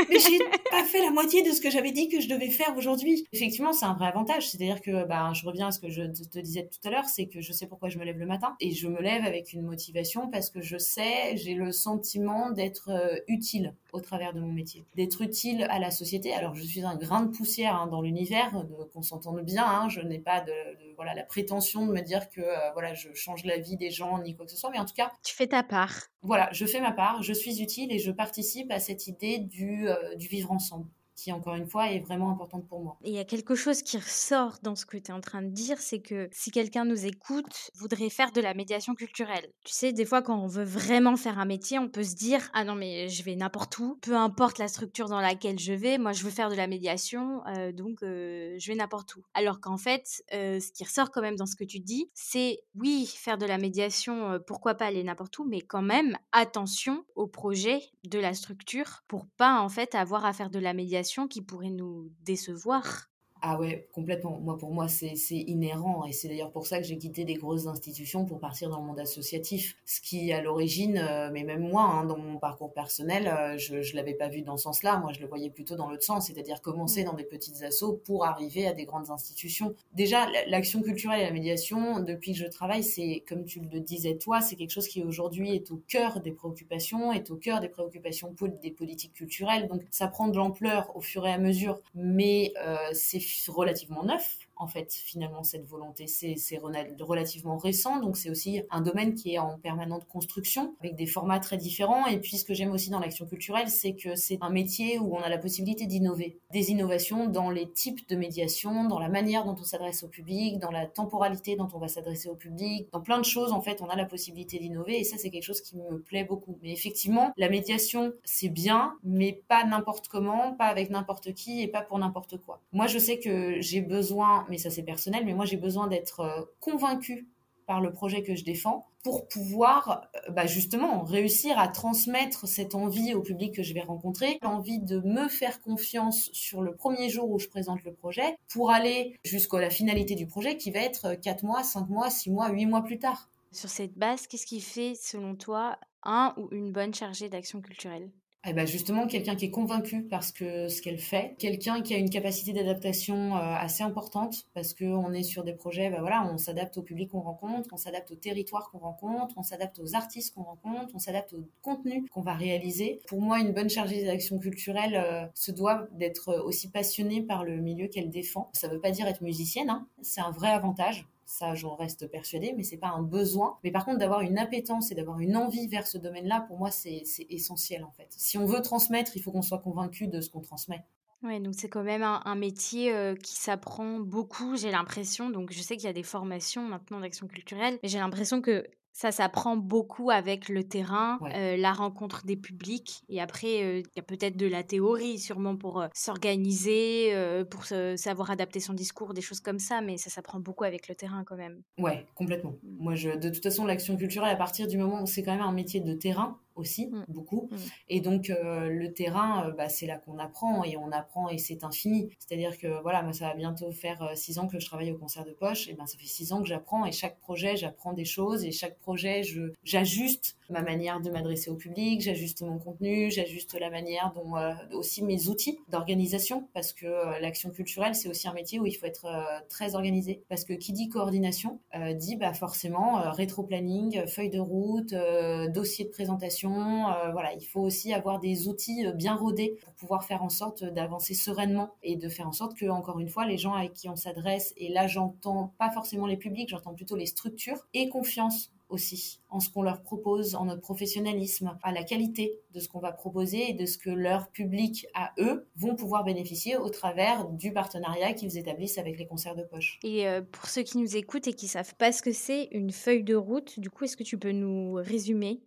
mais j'ai pas fait la moitié de ce que j'avais dit que je devais faire aujourd'hui. Effectivement, c'est un vrai avantage. C'est-à-dire que, bah, je reviens à ce que je te disais tout à l'heure, c'est que je sais pourquoi je me lève le matin et je me lève avec une motivation parce que je sais, j'ai le sentiment d'être euh, utile au travers de mon métier, d'être utile à la société. Alors, je suis un grain de poussière hein, dans l'univers, qu'on s'entende bien. Hein. je n'ai pas de, voilà la prétention de me dire que euh, voilà je change la vie des gens ni quoi que ce soit, mais en tout cas, tu fais ta part. Voilà, je fais ma part, je suis utile et je participe à cette idée du, euh, du vivre ensemble qui, encore une fois, est vraiment importante pour moi. il y a quelque chose qui ressort dans ce que tu es en train de dire, c'est que si quelqu'un nous écoute, voudrait faire de la médiation culturelle. Tu sais, des fois, quand on veut vraiment faire un métier, on peut se dire Ah non, mais je vais n'importe où, peu importe la structure dans laquelle je vais, moi je veux faire de la médiation, euh, donc euh, je vais n'importe où. Alors qu'en fait, euh, ce qui ressort quand même dans ce que tu dis, c'est oui, faire de la médiation, pourquoi pas aller n'importe où, mais quand même, attention au projet de la structure pour pas en fait avoir à faire de la médiation qui pourrait nous décevoir. Ah ouais, complètement. Moi, pour moi, c'est inhérent. Et c'est d'ailleurs pour ça que j'ai quitté des grosses institutions pour partir dans le monde associatif. Ce qui, à l'origine, euh, mais même moi, hein, dans mon parcours personnel, euh, je ne l'avais pas vu dans ce sens-là. Moi, je le voyais plutôt dans l'autre sens, c'est-à-dire commencer mm. dans des petites assos pour arriver à des grandes institutions. Déjà, l'action culturelle et la médiation, depuis que je travaille, c'est, comme tu le disais toi, c'est quelque chose qui aujourd'hui est au cœur des préoccupations, est au cœur des préoccupations des politiques culturelles. Donc, ça prend de l'ampleur au fur et à mesure, mais euh, c'est relativement neuf en fait, finalement, cette volonté. C'est relativement récent, donc c'est aussi un domaine qui est en permanente construction, avec des formats très différents. Et puis, ce que j'aime aussi dans l'action culturelle, c'est que c'est un métier où on a la possibilité d'innover. Des innovations dans les types de médiation, dans la manière dont on s'adresse au public, dans la temporalité dont on va s'adresser au public, dans plein de choses, en fait, on a la possibilité d'innover. Et ça, c'est quelque chose qui me plaît beaucoup. Mais effectivement, la médiation, c'est bien, mais pas n'importe comment, pas avec n'importe qui et pas pour n'importe quoi. Moi, je sais que j'ai besoin mais ça c'est personnel, mais moi j'ai besoin d'être euh, convaincue par le projet que je défends pour pouvoir euh, bah, justement réussir à transmettre cette envie au public que je vais rencontrer, l'envie de me faire confiance sur le premier jour où je présente le projet pour aller jusqu'à la finalité du projet qui va être 4 mois, 5 mois, 6 mois, 8 mois plus tard. Sur cette base, qu'est-ce qui fait selon toi un ou une bonne chargée d'action culturelle? Eh ben justement, quelqu'un qui est convaincu parce que ce qu'elle fait, quelqu'un qui a une capacité d'adaptation euh, assez importante parce qu'on est sur des projets, ben voilà, on s'adapte au public qu'on rencontre, on s'adapte au territoire qu'on rencontre, on s'adapte aux artistes qu'on rencontre, on s'adapte au contenu qu'on va réaliser. Pour moi, une bonne chargée d'action culturelle euh, se doit d'être aussi passionnée par le milieu qu'elle défend. Ça ne veut pas dire être musicienne, hein. c'est un vrai avantage ça, j'en reste persuadée, mais c'est pas un besoin. Mais par contre, d'avoir une appétence et d'avoir une envie vers ce domaine-là, pour moi, c'est essentiel en fait. Si on veut transmettre, il faut qu'on soit convaincu de ce qu'on transmet. Ouais, donc c'est quand même un, métier euh, qui s'apprend beaucoup, j'ai l'impression. Donc je sais qu'il y a des formations maintenant d'action culturelle, mais j'ai l'impression que ça s'apprend beaucoup avec le terrain, euh, la rencontre des publics. Et après, euh, il y a peut-être de la théorie, sûrement pour euh, s'organiser, pour savoir adapter son discours, des choses comme ça. Mais ça s'apprend beaucoup avec le terrain quand même. Ouais, complètement. Mmh. Moi, je, de toute façon, l'action culturelle, à partir du moment où c'est quand même un métier de terrain, aussi, mmh. beaucoup. Mmh. Et donc, euh, le terrain, euh, bah, c'est là qu'on apprend et on apprend et c'est infini. C'est-à-dire que, voilà, moi, ça va bientôt faire euh, six ans que je travaille au concert de poche. Et ben, ça fait six ans que j'apprends et chaque projet, j'apprends des choses et chaque projet, je, j'ajuste ma manière de m'adresser au public, j'ajuste mon contenu, j'ajuste la manière dont aussi mes outils d'organisation parce que l'action culturelle, c'est aussi un métier où il faut être très organisé. Parce que qui dit coordination dit bah, forcément rétro-planning, feuille de route, dossier de présentation euh, voilà, il faut aussi avoir des outils euh, bien rodés pour pouvoir faire en sorte d'avancer sereinement et de faire en sorte que, encore une fois, les gens avec qui on s'adresse, et là j'entends pas forcément les publics, j'entends plutôt les structures, aient confiance aussi en ce qu'on leur propose, en notre professionnalisme, à la qualité de ce qu'on va proposer et de ce que leur public à eux vont pouvoir bénéficier au travers du partenariat qu'ils établissent avec les concerts de poche. Et euh, pour ceux qui nous écoutent et qui savent pas ce que c'est une feuille de route, du coup, est-ce que tu peux nous résumer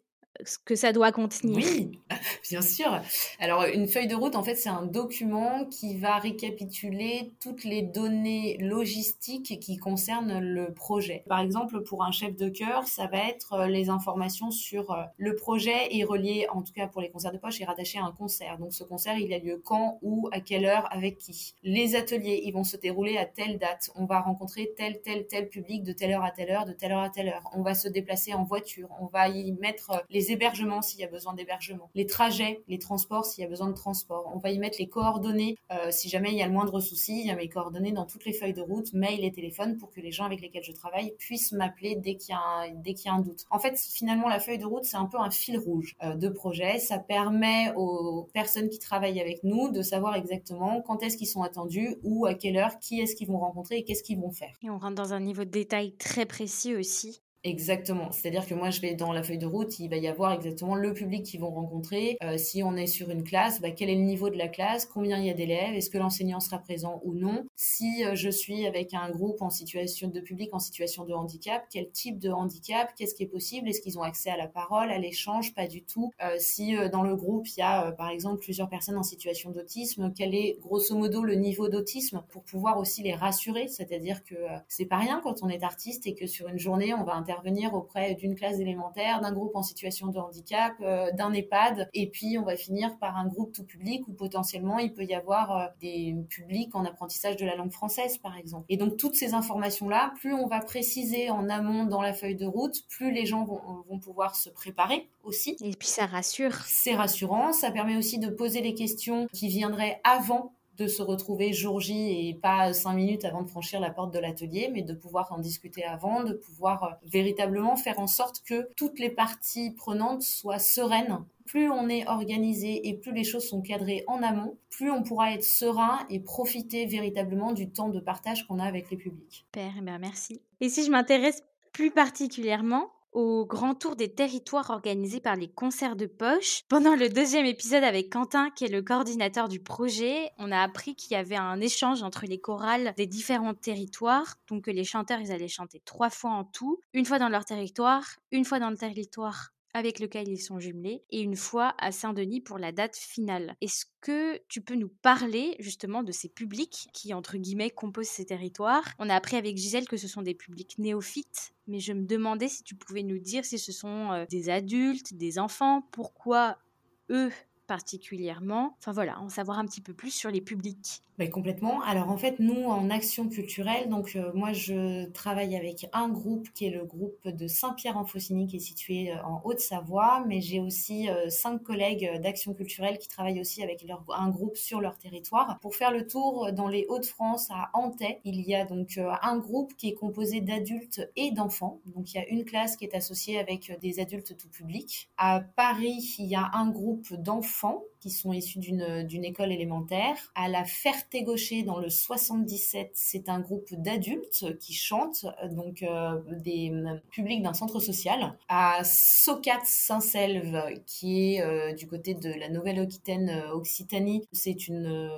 que ça doit contenir. Oui, [laughs] bien sûr. Alors, une feuille de route, en fait, c'est un document qui va récapituler toutes les données logistiques qui concernent le projet. Par exemple, pour un chef de chœur, ça va être euh, les informations sur euh, le projet est relié, en tout cas pour les concerts de poche, est rattaché à un concert. Donc, ce concert, il a lieu quand, où, à quelle heure, avec qui. Les ateliers, ils vont se dérouler à telle date. On va rencontrer tel, tel, tel public de telle heure à telle heure, de telle heure à telle heure. On va se déplacer en voiture. On va y mettre euh, les hébergements s'il y a besoin d'hébergement, les trajets, les transports s'il y a besoin de transport. On va y mettre les coordonnées euh, si jamais il y a le moindre souci. Il y a mes coordonnées dans toutes les feuilles de route, mail et téléphone pour que les gens avec lesquels je travaille puissent m'appeler dès qu'il y, a un, doute. En fait, finalement, la feuille de route, c'est un peu un fil rouge euh, de projet. Ça permet aux personnes qui travaillent avec nous de savoir exactement quand est-ce qu'ils sont attendus, ou à quelle heure, qui est-ce qu'ils vont rencontrer et qu'est-ce qu'ils vont faire. Et on rentre dans un niveau de détail très précis aussi. Exactement. C'est-à-dire que moi, je vais dans la feuille de route, il va y avoir exactement le public qu'ils vont rencontrer. Euh, si on est sur une classe, bah, quel est le niveau de la classe? Combien il y a d'élèves? Est-ce que l'enseignant sera présent ou non? Si euh, je suis avec un groupe en situation de public en situation de handicap, quel type de handicap? Qu'est-ce qui est possible? Est-ce qu'ils ont accès à la parole, à l'échange? Pas du tout. Euh, si dans le groupe, il y a par exemple plusieurs personnes en situation d'autisme, quel est grosso modo le niveau d'autisme pour pouvoir aussi les rassurer? C'est-à-dire que c'est pas rien quand on est artiste et que sur une journée, on va intervenir auprès d'une classe élémentaire, d'un groupe en situation de handicap, euh, d'un EHPAD, et puis on va finir par un groupe tout public où potentiellement il peut y avoir euh, des publics en apprentissage de la langue française, par exemple. Et donc toutes ces informations-là, plus on va préciser en amont dans la feuille de route, plus les gens vont, vont pouvoir se préparer aussi. Et puis ça rassure. C'est rassurant, ça permet aussi de poser les questions qui viendraient avant de se retrouver jour J et pas cinq minutes avant de franchir la porte de l'atelier, mais de pouvoir en discuter avant, de pouvoir euh, véritablement faire en sorte que toutes les parties prenantes soient sereines. Plus on est organisé et plus les choses sont cadrées en amont, plus on pourra être serein et profiter véritablement du temps de partage qu'on a avec les publics. Père, eh ben, merci. Et si je m'intéresse plus particulièrement au grand tour des territoires organisés par les concerts de poche. Pendant le deuxième épisode avec Quentin, qui est le coordinateur du projet, on a appris qu'il y avait un échange entre les chorales des différents territoires. Donc les chanteurs, ils allaient chanter trois fois en tout, une fois dans leur territoire, une fois dans le territoire avec lequel ils sont jumelés, et une fois à Saint-Denis pour la date finale. Est-ce que tu peux nous parler justement de ces publics qui, entre guillemets, composent ces territoires? On a appris avec Gisèle que ce sont des publics néophytes, mais je me demandais si tu pouvais nous dire si ce sont euh, des adultes, des enfants, pourquoi eux particulièrement. Enfin voilà, en savoir un petit peu plus sur les publics. Mais complètement. Alors en fait, nous, en action culturelle, donc euh, moi, je travaille avec un groupe qui est le groupe de Saint-Pierre-en-Faucigny, qui est situé euh, en Haute-Savoie, mais j'ai aussi euh, cinq collègues d'action culturelle qui travaillent aussi avec un groupe sur leur territoire. Pour faire le tour dans les Hauts-de-France, à Antay, il y a donc un groupe qui est composé d'adultes et d'enfants. Donc il y a une classe qui est associée avec des adultes tout public. À Paris, il y a un groupe d'enfants qui sont issus d'une école élémentaire. À la Ferté-Gaucher, dans le 77, c'est un groupe d'adultes qui chantent, donc euh, des euh, publics d'un centre social. À Socat Saint-Selve, qui est euh, du côté de la Nouvelle-Aquitaine, Occitanie, c'est une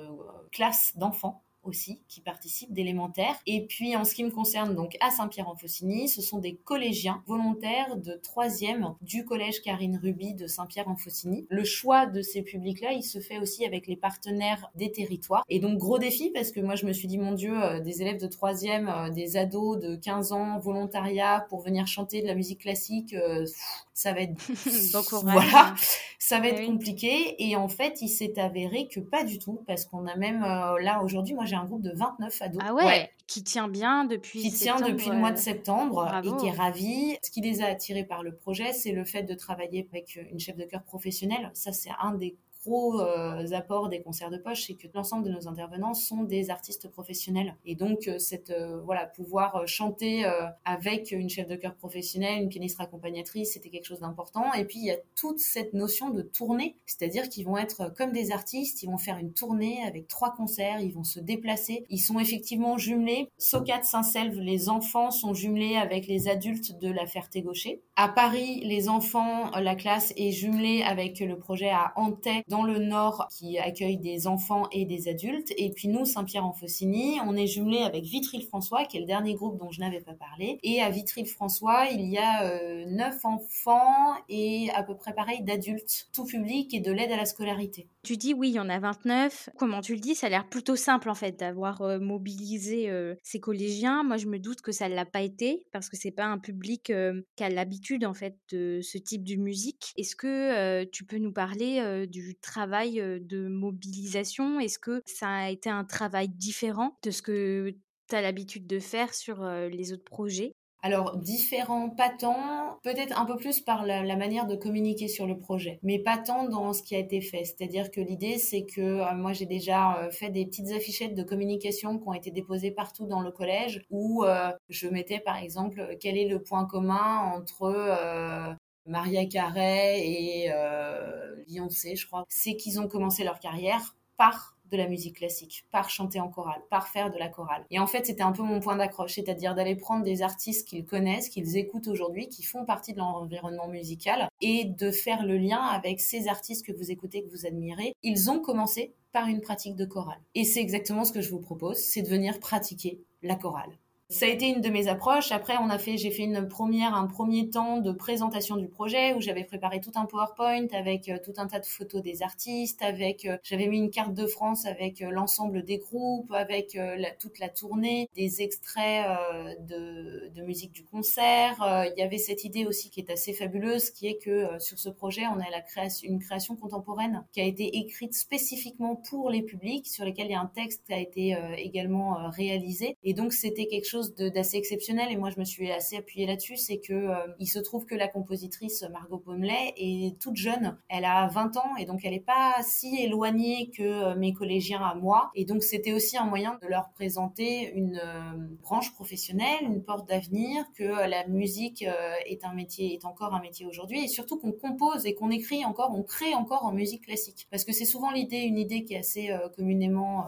classe d'enfants aussi qui participent d'élémentaire. Et puis en ce qui me concerne donc à Saint-Pierre-en-Faucigny, ce sont des collégiens volontaires de 3e du collège Karine Ruby de Saint-Pierre-en-Faucigny. Le choix de ces publics-là, il se fait aussi avec les partenaires des territoires. Et donc gros défi parce que moi je me suis dit mon Dieu, euh, des élèves de 3e, euh, des ados de 15 ans, volontariat pour venir chanter de la musique classique, euh, ça va être [laughs] voilà, ça va être compliqué et en fait, il s'est avéré que pas du tout parce qu'on a même là aujourd'hui moi j'ai un groupe de 29 ados. Ah ouais, Qui tient bien depuis Qui tient depuis le mois de septembre et qui est ravi. Ce qui les a attirés par le projet, c'est le fait de travailler avec une chef de chœur professionnelle. Ça, c'est un des gros euh, apports des concerts de poche, c'est que l'ensemble de nos intervenants sont des artistes professionnels. Et donc, euh, cette, euh, voilà, pouvoir chanter avec une chef de chœur professionnelle, une pianiste accompagnatrice, c'était quelque chose d'important. Et puis, il y a toute cette notion de tournée, c'est-à-dire qu'ils vont être comme des artistes, ils vont faire une tournée avec trois concerts, ils vont se déplacer. Ils sont effectivement jumelés. Socat Saint-Selve, les enfants sont jumelés avec les adultes de la Ferté-Gaucher. À Paris, les enfants, la classe est jumelée avec le projet à Antay dans le nord qui accueille des enfants et des adultes. Et puis nous, Saint-Pierre-en-Faucigny, on est jumelé avec Vitry-le-François, qui est le dernier groupe dont je n'avais pas parlé. Et à Vitry-le-François, il y a euh, neuf enfants et à peu près pareil d'adultes, tout public et de l'aide à la scolarité. Tu dis oui, il y en a 29. Comment tu le dis? Ça a l'air plutôt simple en fait d'avoir euh, mobilisé euh, collégiens. Moi, je me doute que ça ne l'a pas été parce que c'est pas un public qui a l'habitude en fait de ce type de musique. Est-ce que tu peux nous parler du travail de mobilisation? Est-ce que ça a été un travail différent de ce que tu as l'habitude de faire sur les autres projets? Alors, différent, pas tant, peut-être un peu plus par la, manière de communiquer sur le projet, mais pas tant dans ce qui a été fait. C'est-à-dire que l'idée, c'est que moi, j'ai déjà fait des petites affichettes de communication qui ont été déposées partout dans le collège, où je mettais, par exemple, quel est le point commun entre Maria Carey et euh, Beyoncé, je crois, c'est qu'ils ont commencé leur carrière par de la musique classique, par chanter en chorale, par faire de la chorale. Et en fait, c'était un peu mon point d'accroche, c'est-à-dire d'aller prendre des artistes qu'ils connaissent, qu'ils écoutent aujourd'hui, qui font partie de leur environnement musical, et de faire le lien avec ces artistes que vous écoutez, que vous admirez. Ils ont commencé par une pratique de chorale. Et c'est exactement ce que je vous propose, c'est de venir pratiquer la chorale. Ça a été une de mes approches. Après, on a fait, j'ai fait une première, un premier temps de présentation du projet où j'avais préparé tout un PowerPoint avec euh, tout un tas de photos des artistes, avec, euh, j'avais mis une carte de France avec euh, l'ensemble des groupes, avec toute la tournée, des extraits de, de, musique du concert. Il y avait cette idée aussi qui est assez fabuleuse, qui est que sur ce projet, on a la création, une création contemporaine qui a été écrite spécifiquement pour les publics, sur lesquels il y a un texte qui a été également réalisé. Et donc, c'était quelque chose d'assez exceptionnel et moi je me suis assez appuyée là-dessus, c'est que euh, il se trouve que la compositrice Margot Pomelet est toute jeune, elle a 20 ans et donc elle n'est pas si éloignée que euh, mes collégiens à moi. Et donc c'était aussi un moyen de leur présenter une euh, branche professionnelle, une porte d'avenir, que la musique est un métier, est encore un métier aujourd'hui et surtout qu'on compose et qu'on écrit encore, on crée encore en musique classique. Parce que c'est souvent l'idée, une idée qui est assez communément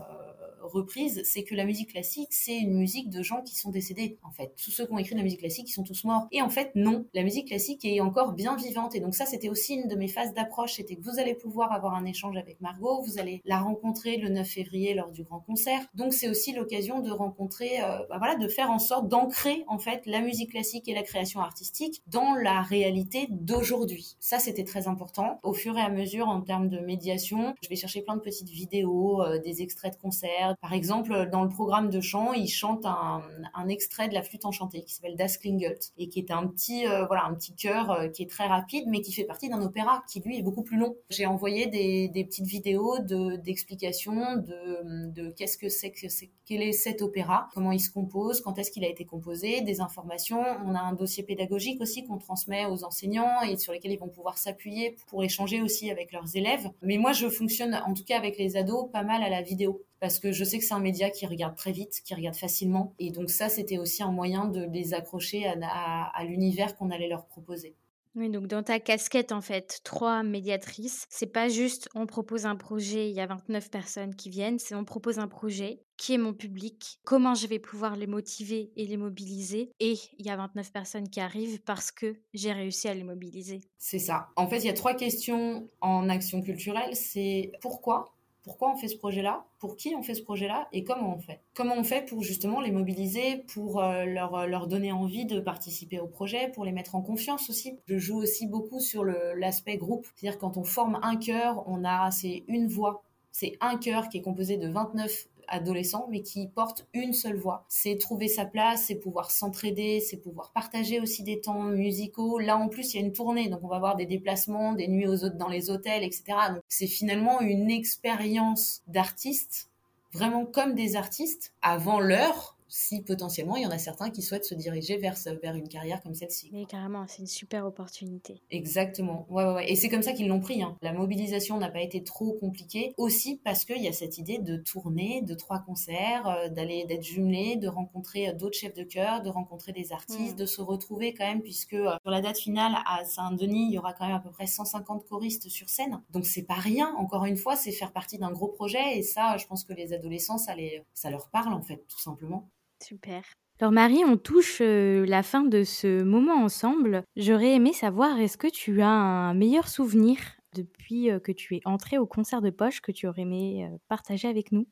reprise, c'est que la musique classique, c'est une musique de gens qui sont décédés, en fait. Tous ceux qui ont écrit de la musique classique, ils sont tous morts. Et en fait, non, la musique classique est encore bien vivante. Et donc ça, c'était aussi une de mes phases d'approche, c'était que vous allez pouvoir avoir un échange avec Margot, vous allez la rencontrer le 9 février lors du grand concert. Donc c'est aussi l'occasion de rencontrer, euh, bah voilà, de faire en sorte d'ancrer en fait la musique classique et la création artistique dans la réalité d'aujourd'hui. Ça, c'était très important. Au fur et à mesure, en termes de médiation, je vais chercher plein de petites vidéos, euh, des extraits de concerts. Par exemple, dans le programme de chant, il chante un, extrait de la flûte enchantée qui s'appelle Das Klingelt et qui est un petit, euh, voilà, un petit chœur euh, qui est très rapide, mais qui fait partie d'un opéra qui lui est beaucoup plus long. J'ai envoyé des, petites vidéos de d'explications de, de qu'est-ce que c'est que c'est, quel est cet opéra, comment il se compose, quand est-ce qu'il a été composé, des informations. On a un dossier pédagogique aussi qu'on transmet aux enseignants et sur lesquels ils vont pouvoir s'appuyer pour échanger aussi avec leurs élèves. Mais moi, je fonctionne, en tout cas avec les ados, pas mal à la vidéo parce que je sais que c'est un média qui regarde très vite, qui regarde facilement. Et donc ça, c'était aussi un moyen de les accrocher à, à, à l'univers qu'on allait leur proposer. Oui, donc dans ta casquette, en fait, trois médiatrices, c'est pas juste on propose un projet, il y a 29 personnes qui viennent, c'est on propose un projet, qui est mon public, comment je vais pouvoir les motiver et les mobiliser, et il y a 29 personnes qui arrivent parce que j'ai réussi à les mobiliser. C'est ça. En fait, il y a trois questions en action culturelle, c'est pourquoi pourquoi on fait ce projet-là, pour qui on fait ce projet-là et comment on fait. Comment on fait pour justement les mobiliser, pour euh, leur, euh, leur donner envie de participer au projet, pour les mettre en confiance aussi. Je joue aussi beaucoup sur l'aspect groupe, c'est-à-dire quand on forme un chœur, on a c'est une voix, c'est un chœur qui est composé de 29 adolescent, mais qui porte une seule voix. C'est trouver sa place, c'est pouvoir s'entraider, c'est pouvoir partager aussi des temps musicaux. Là, en plus, il y a une tournée, donc on va avoir des déplacements, des nuits aux autres dans les hôtels, etc. Donc, c'est finalement une expérience d'artiste, vraiment comme des artistes, avant l'heure, si potentiellement il y en a certains qui souhaitent se diriger vers, vers une carrière comme celle-ci. Mais carrément, c'est une super opportunité. Exactement. Ouais, ouais, ouais. Et c'est comme ça qu'ils l'ont pris. Hein. La mobilisation n'a pas été trop compliquée, aussi parce qu'il y a cette idée de tourner, de trois concerts, euh, d'aller d'être jumelé, de rencontrer euh, d'autres chefs de chœur, de rencontrer des artistes, mmh. de se retrouver quand même, puisque euh, sur la date finale à Saint-Denis, il y aura quand même à peu près 150 choristes sur scène. Donc c'est pas rien. Encore une fois, c'est faire partie d'un gros projet. Et ça, je pense que les adolescents, ça, les, ça leur parle en fait, tout simplement. Super. Alors Marie, on touche euh, la fin de ce moment ensemble. J'aurais aimé savoir, est-ce que tu as un meilleur souvenir depuis euh, que tu es entrée au concert de poche que tu aurais aimé euh, partager avec nous?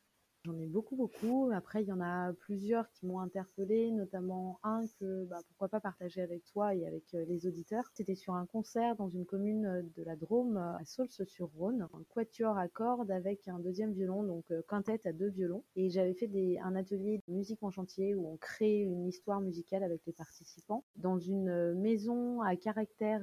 J'en ai beaucoup, beaucoup. Après, il y en a plusieurs qui m'ont interpellée, notamment un que bah, pourquoi pas partager avec toi et avec euh, les auditeurs. C'était sur un concert dans une commune euh, de la Drôme, euh, à Saulce-sur-Rhône, un quatuor à cordes avec un deuxième violon, donc quintette à deux violons. Et j'avais fait des, un atelier de musique en chantier où on crée une histoire musicale avec les participants dans une maison à caractère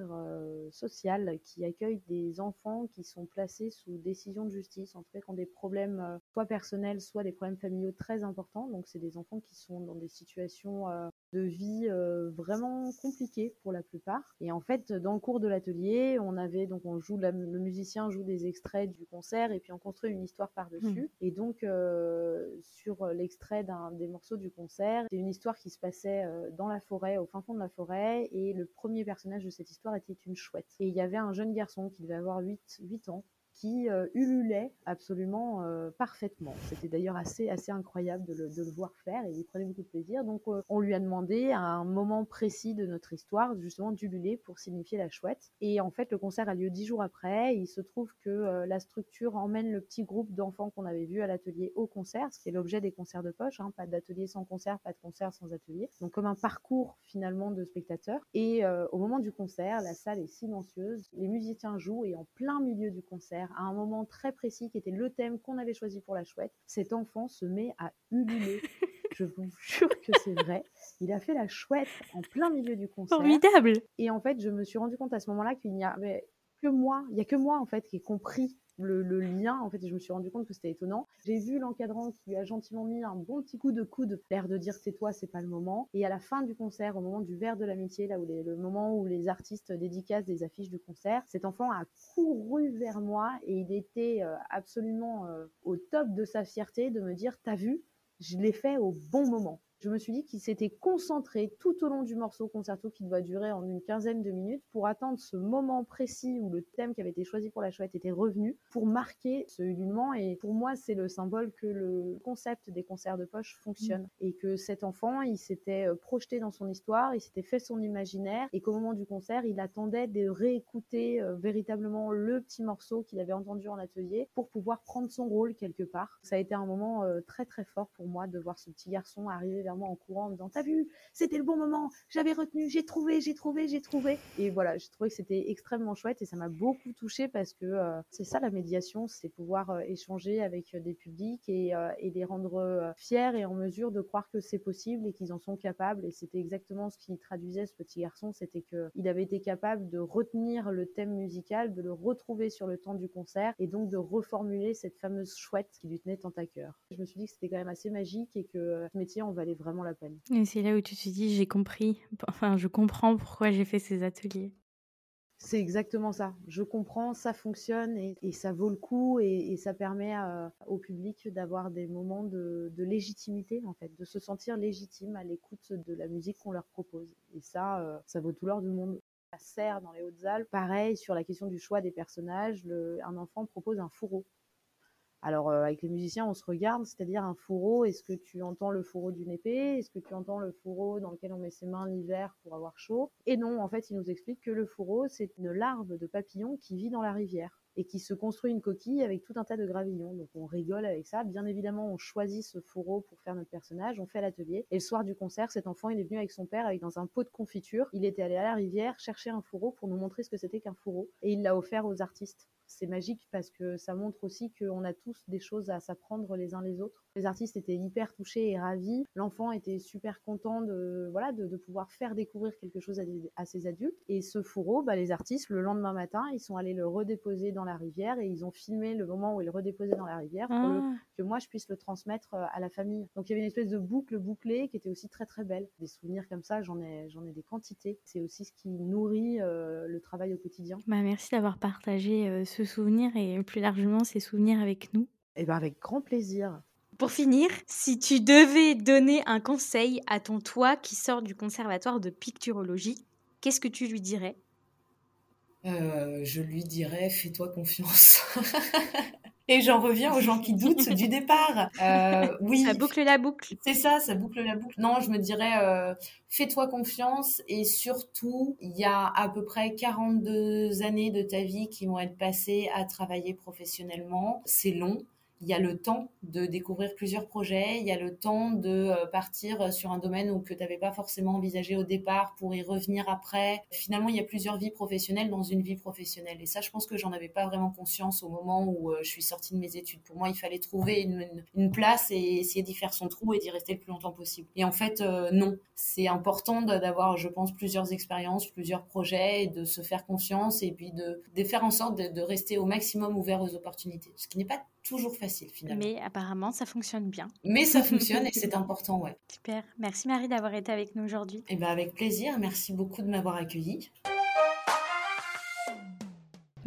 social qui accueille des enfants qui sont placés sous décision de justice, en tout cas qui ont des problèmes soit personnels, soit des problèmes familiaux très importants. Donc, c'est des enfants qui sont dans des situations euh, de vie euh, vraiment compliquées pour la plupart. Et en fait, dans le cours de l'atelier, on avait donc on joue le musicien joue des extraits du concert et puis on construit une histoire par-dessus. Mmh. Et donc euh, sur l'extrait d'un des morceaux du concert, c'est une histoire qui se passait dans la forêt, au fin fond de la forêt, et le premier personnage de cette histoire était une chouette. Et il y avait un jeune garçon qui devait avoir 8, 8 ans qui euh, ululait absolument euh, parfaitement. C'était d'ailleurs assez, assez incroyable de le, de le, voir faire et il prenait beaucoup de plaisir. Donc euh, on lui a demandé à un moment précis de notre histoire justement d'ululer pour signifier la chouette. Et en fait le concert a lieu dix jours après. il se trouve que la structure emmène le petit groupe d'enfants qu'on avait vu à l'atelier au concert, ce qui est l'objet des concerts de poche. Hein, pas d'atelier sans concert, pas de concert sans atelier. Donc comme un parcours finalement de spectateurs. Et au moment du concert, la salle est silencieuse, les musiciens jouent et en plein milieu du concert, à un moment très précis qui était le thème qu'on avait choisi pour la chouette, cet enfant se met à ululer. [laughs] Je vous jure que c'est vrai. Il a fait la chouette en plein milieu du concert. Formidable. Et en fait, je me suis rendu compte à ce moment-là qu'il n'y a que moi, il y a que moi en fait qui ai compris le, lien, en fait, et je me suis rendu compte que c'était étonnant. J'ai vu l'encadrant qui lui a gentiment mis un bon petit coup de coude, l'air de dire c'est toi, c'est pas le moment. Et à la fin du concert, au moment du verre de l'amitié, là où le moment où les artistes dédicacent des affiches du concert, cet enfant a couru vers moi et il était euh, absolument euh, au top de sa fierté de me dire, t'as vu, je l'ai fait au bon moment. Je me suis dit qu'il s'était concentré tout au long du morceau concerto qui doit durer en une quinzaine de minutes pour attendre ce moment précis où le thème qui avait été choisi pour la chouette était revenu pour marquer ce ululement. Et pour moi, c'est le symbole que le concept des concerts de poche fonctionne et que cet enfant, il s'était euh, projeté dans son histoire, il s'était fait son imaginaire et qu'au moment du concert, il attendait de réécouter euh, véritablement le petit morceau qu'il avait entendu en atelier pour pouvoir prendre son rôle quelque part. Ça a été un moment euh, très très fort pour moi de voir ce petit garçon arriver vers en courant en me disant T'as vu, c'était le bon moment, j'avais retenu, j'ai trouvé, j'ai trouvé, j'ai trouvé. Et voilà, je trouvais que c'était extrêmement chouette et ça m'a beaucoup touchée parce que euh, c'est ça la médiation, c'est pouvoir euh, échanger avec des publics et, les rendre fiers et en mesure de croire que c'est possible et qu'ils en sont capables. Et c'était exactement ce qui traduisait ce petit garçon c'était qu'il avait été capable de retenir le thème musical, de le retrouver sur le temps du concert et donc de reformuler cette fameuse chouette qui lui tenait tant à cœur. Je me suis dit que c'était quand même assez magique et que ce métier en valait vraiment la peine. Et c'est là où tu te dis j'ai compris, enfin je comprends pourquoi j'ai fait ces ateliers. C'est exactement ça. Je comprends, ça fonctionne et, ça vaut le coup et, ça permet au public d'avoir des moments de, légitimité en fait, de se sentir légitime à l'écoute de la musique qu'on leur propose. Et ça, euh, ça vaut tout l'or du monde. À Serre, dans les Hautes-Alpes, pareil sur la question du choix des personnages, un enfant propose un fourreau alors, euh, avec les musiciens, on se regarde, c'est-à-dire un fourreau. Est-ce que tu entends le fourreau d'une épée? Est-ce que tu entends le fourreau dans lequel on met ses mains l'hiver pour avoir chaud? Et non, en fait, il nous explique que le fourreau, c'est une larve de papillon qui vit dans la rivière et qui se construit une coquille avec tout un tas de gravillons. Donc on rigole avec ça. Bien évidemment, on choisit ce fourreau pour faire notre personnage, on fait l'atelier. Et le soir du concert, cet enfant, il est venu avec son père avec dans un pot de confiture. Il était allé à la rivière chercher un fourreau pour nous montrer ce que c'était qu'un fourreau. Et il l'a offert aux artistes c'est magique parce que ça montre aussi qu'on a tous des choses à s'apprendre les uns les autres. Les artistes étaient hyper touchés et ravis. L'enfant était super content de, voilà, de, pouvoir faire découvrir quelque chose à, ses adultes. Et ce fourreau, bah, les artistes, le lendemain matin, ils sont allés le redéposer dans la rivière et ils ont filmé le moment où ils le redéposaient dans la rivière pour ah. que moi je puisse le transmettre euh, à la famille. Donc il y avait une espèce de boucle bouclée qui était aussi très très belle. Des souvenirs comme ça, j'en ai, j'en ai des quantités. C'est aussi ce qui nourrit euh, le travail au quotidien. Bah, merci d'avoir partagé euh, ce souvenir et plus largement ces souvenirs avec nous. Et eh ben avec grand plaisir. Pour finir, si tu devais donner un conseil à ton toi qui sort du conservatoire de picturologie, qu'est-ce que tu lui dirais? Euh, Je lui dirais fais-toi confiance. [laughs] Et j'en reviens aux gens qui doutent du départ. Euh, [laughs] oui. Ça boucle la boucle. C'est ça, ça boucle la boucle. Non, je me dirais, euh, fais-toi confiance et surtout, il y a à peu près 42 années de ta vie qui vont être passées à travailler professionnellement. C'est long il y a le temps de découvrir plusieurs projets, il y a le temps de euh, partir sur un domaine où que tu n'avais pas forcément envisagé au départ pour y revenir après. Finalement, il y a plusieurs vies professionnelles dans une vie professionnelle. Et ça, je pense que j'en avais pas vraiment conscience au moment où euh, je suis sortie de mes études. Pour moi, il fallait trouver une, place et essayer d'y faire son trou et d'y rester le plus longtemps possible. Et en fait, euh, non. C'est important d'avoir, je pense, plusieurs expériences, plusieurs projets, et de se faire confiance et puis de, faire en sorte de rester au maximum ouvert aux opportunités. Ce qui n'est pas toujours facile finalement. Mais apparemment, ça fonctionne bien. Mais ça [laughs] fonctionne et c'est important, ouais. Super. Merci Marie d'avoir été avec nous aujourd'hui. Et eh ben avec plaisir. Merci beaucoup de m'avoir accueilli.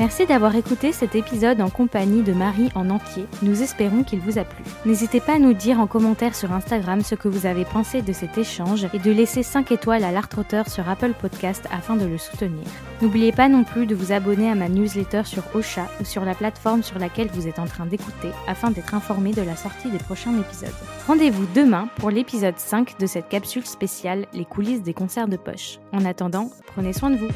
Merci d'avoir écouté cet épisode en compagnie de Marie en entier. Nous espérons qu'il vous a plu. N'hésitez pas à nous dire en commentaire sur Instagram ce que vous avez pensé de cet échange et de laisser 5 étoiles à l'art-auteur sur Apple Podcast afin de le soutenir. N'oubliez pas non plus de vous abonner à ma newsletter sur Ocha ou sur la plateforme sur laquelle vous êtes en train d'écouter afin d'être informé de la sortie des prochains épisodes. Rendez-vous demain pour l'épisode 5 de cette capsule spéciale Les coulisses des concerts de poche. En attendant, prenez soin de vous.